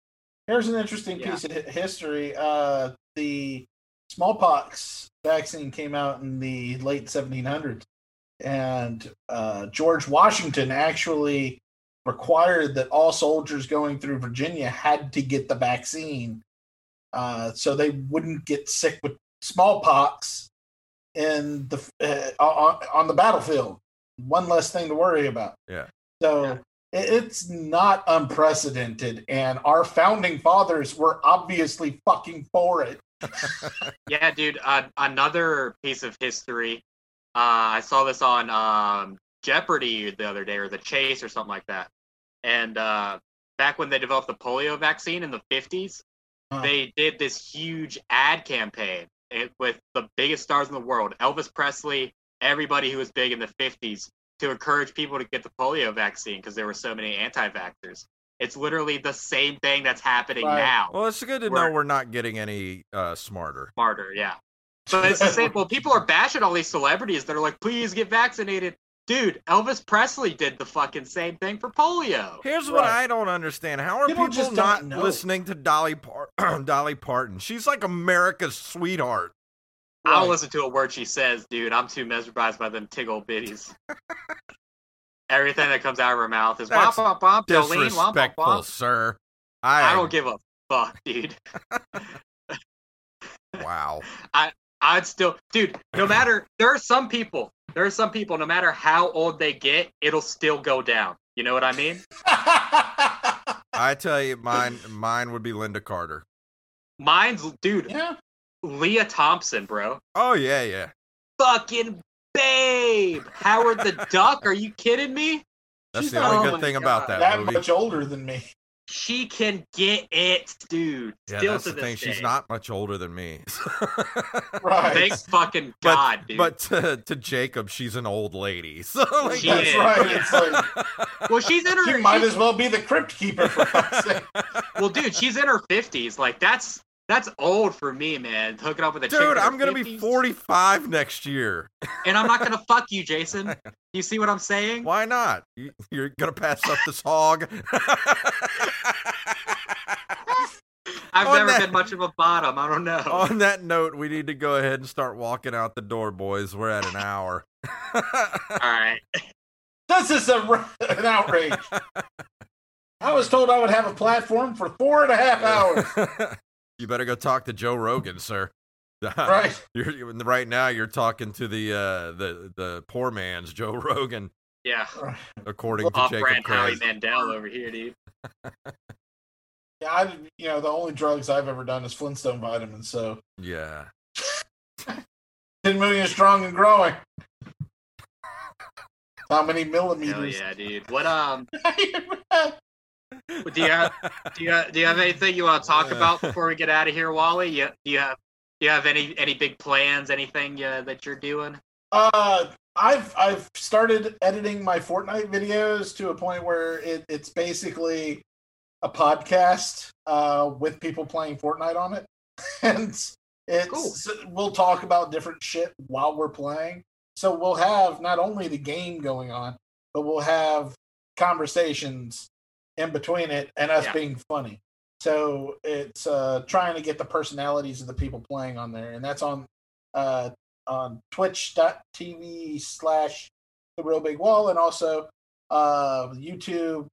Here's an interesting Yeah. piece of history. Uh, the smallpox vaccine came out in the late 1700s, and uh, George Washington actually required that all soldiers going through Virginia had to get the vaccine, uh, so they wouldn't get sick with smallpox in the uh, on, on the battlefield. One less thing to worry about. Yeah. So Yeah. It- it's not unprecedented, and our founding fathers were obviously fucking for it. (laughs) Yeah, dude. Uh, another piece of history. Uh, I saw this on um, Jeopardy the other day, or The Chase, or something like that. And uh, back when they developed the polio vaccine in the 50s, Huh. they did this huge ad campaign with the biggest stars in the world Elvis Presley, everybody who was big in the 50s, to encourage people to get the polio vaccine because there were so many anti vaxxers. It's literally the same thing that's happening Right. now. Well, it's good to know We're- we're not getting any uh, smarter. smarter, yeah. But it's the same. Well, people are bashing all these celebrities that are like, "Please get vaccinated." Dude, Elvis Presley did the fucking same thing for polio. Here's what I don't understand: How are People people, just not listening to Dolly Par- (clears throat) Dolly Parton? She's like America's sweetheart. Right. listen to a word she says, dude. I'm too mesmerized by them tiggle bitties. (laughs) Everything that comes out of her mouth is That's womp womp womp, Jolene, womp womp womp. sir. I, I don't give a fuck, dude. (laughs) Wow. I I'd still, dude. No matter there are some people, there are some people. No matter how old they get, it'll still go down. You know what I mean? (laughs) I tell you, mine mine would be Lynda Carter. Mine's, dude. yeah. Lea Thompson, bro. Oh yeah, yeah. fucking babe. Howard the (laughs) Duck. Are you kidding me? That's She's the only oh good my thing about that, That movie. much older than me. She can get it, dude. yeah, Still that's to the this thing. day. She's not much older than me. (laughs) Right. Thank fucking But- God, dude. But to, to Jacob, she's an old lady. (laughs) So like, She That's is, right. yeah. It's like well, she's in her. she might as well be the crypt keeper for fuck's sake. well, dude, she's in her fifties. Like that's that's old for me, man. Hooking up with a chick Dude, in I'm gonna be 45 next year. and I'm not gonna (laughs) fuck you, Jason. You see what I'm saying? Why not? You- You're gonna pass up this hog. (laughs) I've on never that- been much of a bottom. I don't know. On that note, we need to go ahead and start walking out the door, boys. We're at an hour. (laughs) All right. This is a, r- an outrage. I was told I would have a platform for four and a half hours. You better go talk to Joe Rogan, sir. (laughs) Right. You're, right now, you're talking to the uh, the the poor man's Joe Rogan, Yeah. according to Off Jacob brand Howie Mandel over here, dude. (laughs) Yeah, I, you know, the only drugs I've ever done is Flintstone vitamins, so Yeah. (laughs) 10 million strong and growing. How many Hell millimeters? yeah, dude. What um do you have do you do you have anything you want to talk about before we get out of here, Wally? You, do you have do you have any any big plans? Anything uh, that you're doing? Uh, I've I've started editing my Fortnite videos to a point where it, it's basically a podcast uh, with people playing Fortnite on it, (laughs) and it's we'll talk about different shit while we're playing. So we'll have not only the game going on, but we'll have conversations in between it and us Yeah. being funny. So it's uh, trying to get the personalities of the people playing on there, and that's on uh, on twitch.tv slash the real big wall and also uh youtube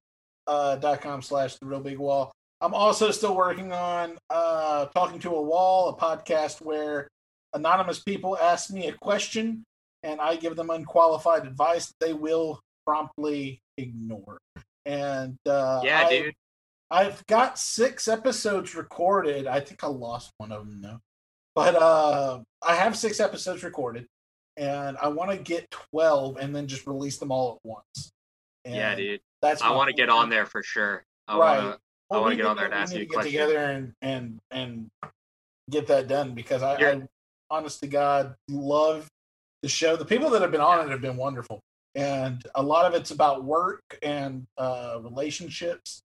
uh dot com slash the real big wall i'm also still working on uh talking to a wall a podcast where anonymous people ask me a question and i give them unqualified advice they will promptly ignore. And uh, Yeah, I- dude. I've got six episodes recorded. I think I lost one of them though. But uh I have six episodes recorded and I want to get 12 and then just release them all at once. Yeah, dude. That's I want to get on there for sure. I Right. wanna Well, wanna get on there and ask you a to get question. together and and and get that done because I, I honest to God love the show. The people that have been on it have been wonderful. And a lot of it's about work and uh relationships.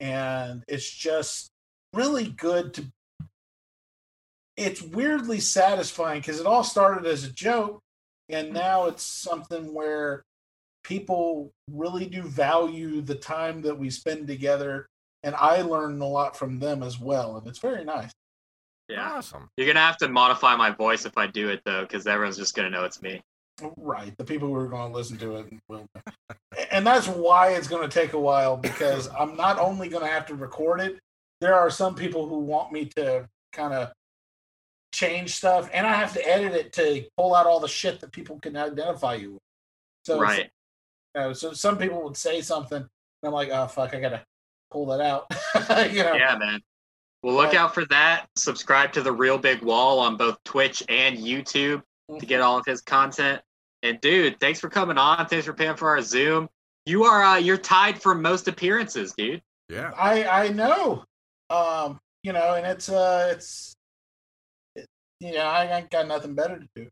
And it's just really good to it's weirdly satisfying because it all started as a joke and now it's something where people really do value the time that we spend together and i learn a lot from them as well and it's very nice yeah. Awesome. You're gonna have to modify my voice if I do it though, because everyone's just gonna know it's me. Right the people who are going to listen to it will and that's why it's going to take a while because i'm not only going to have to record it there are some people who want me to kind of change stuff and i have to edit it to pull out all the shit that people can identify you with so right. you know, so some people would say something and i'm like oh fuck i gotta pull that out (laughs) you know Yeah, man. Well, look out for that. Subscribe to the Real Big Wall on both Twitch and YouTube to get mm-hmm. all of his content. And dude, thanks for coming on. Thanks for paying for our Zoom. You are uh, you're tied for most appearances, dude. Yeah. I I know, um, you know, and it's uh, it's, it, you know, I ain't got nothing better to do.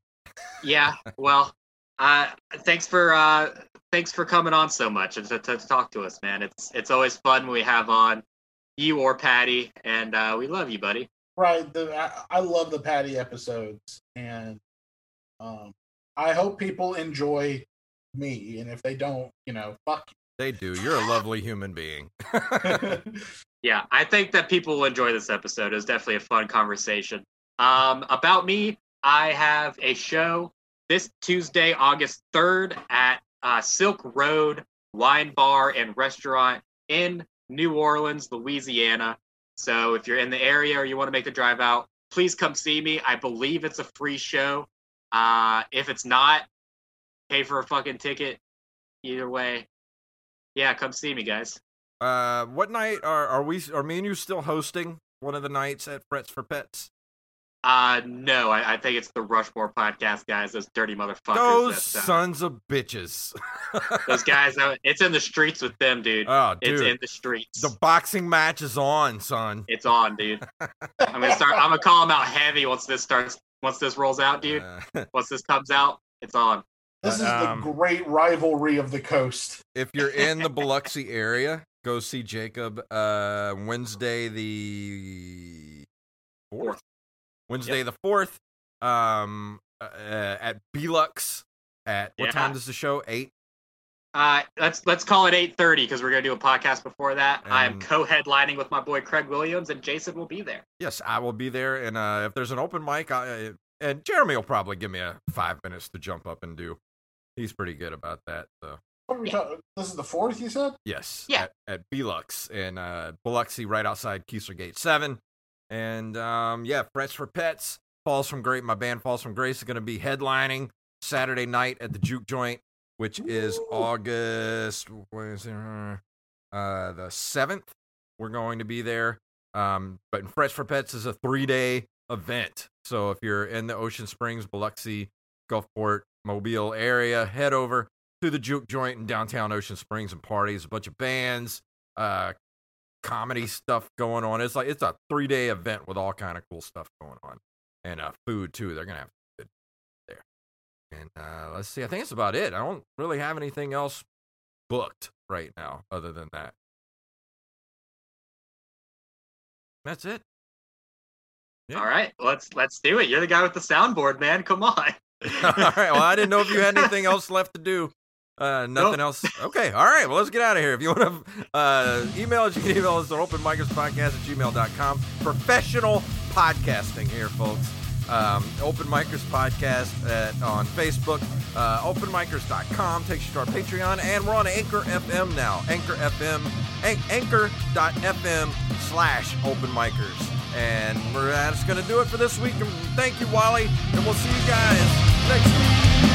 Yeah. Well, uh, thanks for uh, thanks for coming on so much and to, to, to talk to us, man. It's it's always fun when we have on you or Patty, and uh, we love you, buddy. Right. The I, I love the Patty episodes, and um, I hope people enjoy me, and if they don't, you know, fuck. They do. You're a lovely human being. (laughs) Yeah, I think that people will enjoy this episode. It was definitely a fun conversation. Um, about me, I have a show this Tuesday, August 3rd at uh, Silk Road Wine Bar and Restaurant in New Orleans, Louisiana. So if you're in the area or you want to make the drive out, please come see me. I believe it's a free show. Uh, if it's not, pay for a fucking ticket. Either way, yeah, come see me, guys. Uh, what night are are we? Are me and you still hosting one of the nights at Frets for Pets? Uh, no, I, I think it's the Rushmore podcast guys. Those dirty motherfuckers. Those uh, sons of bitches. (laughs) those guys. uh, It's in the streets with them, dude. Oh, dude. it's in the streets. The boxing match is on, son. It's on, dude. (laughs) I'm gonna start. I'm gonna call them out heavy once this starts. Once this rolls out, dude. Uh, (laughs) Once this comes out, it's on. This is Um, the great rivalry of the coast. if you're in the Biloxi area, go see Jacob uh, Wednesday the fourth. Fourth. Wednesday the fourth. Um, uh, at Belux. At what Yeah. time does the show? Eight. Uh, let's let's call it 8:30 because we're gonna do a podcast before that. I am co-headlining with my boy Craig Williams, and Jason will be there. Yes, I will be there. And uh, if there's an open mic, I, and Jeremy will probably give me a five minutes to jump up and do. He's pretty good about that. So What are we Yeah. talking? This is the fourth, you said? yes, Yeah. at, at Belux in uh, Biloxi, right outside Keesler Gate Seven. And um, yeah, Frets for Pets, Falls from Great. My band Falls from Grace is going to be headlining Saturday night at the Juke Joint, which is Ooh. August. What is it? Uh, the seventh. We're going to be there. Um, but Frets for Pets is a three day event. So if you're in the Ocean Springs, Biloxi, Gulfport, Mobile area, head over to the Juke Joint in downtown Ocean Springs and parties. A bunch of bands, uh, comedy stuff going on. It's like it's a three day event with all kind of cool stuff going on, and uh, food too. They're gonna have. And uh, let's see. I think that's about it. I don't really have anything else booked right now other than that. That's it. Yeah. All right, let's let's do it. You're the guy with the soundboard, man. Come on. (laughs) (laughs) all right. Well, I didn't know if you had anything else left to do. Uh, nothing Nope. else. Okay. All right. Well, let's get out of here. If you want to uh, email us, you can email us at openmicerspodcast at gmail.com. Professional podcasting here, folks. Um, Open Micers Podcast at, on Facebook. Uh, openmicers.com takes you to our Patreon. And we're on Anchor FM now. Anchor FM. An- Anchor.fm slash Open Micers. And that's going to do it for this week. Thank you, Wally. And we'll see you guys next week.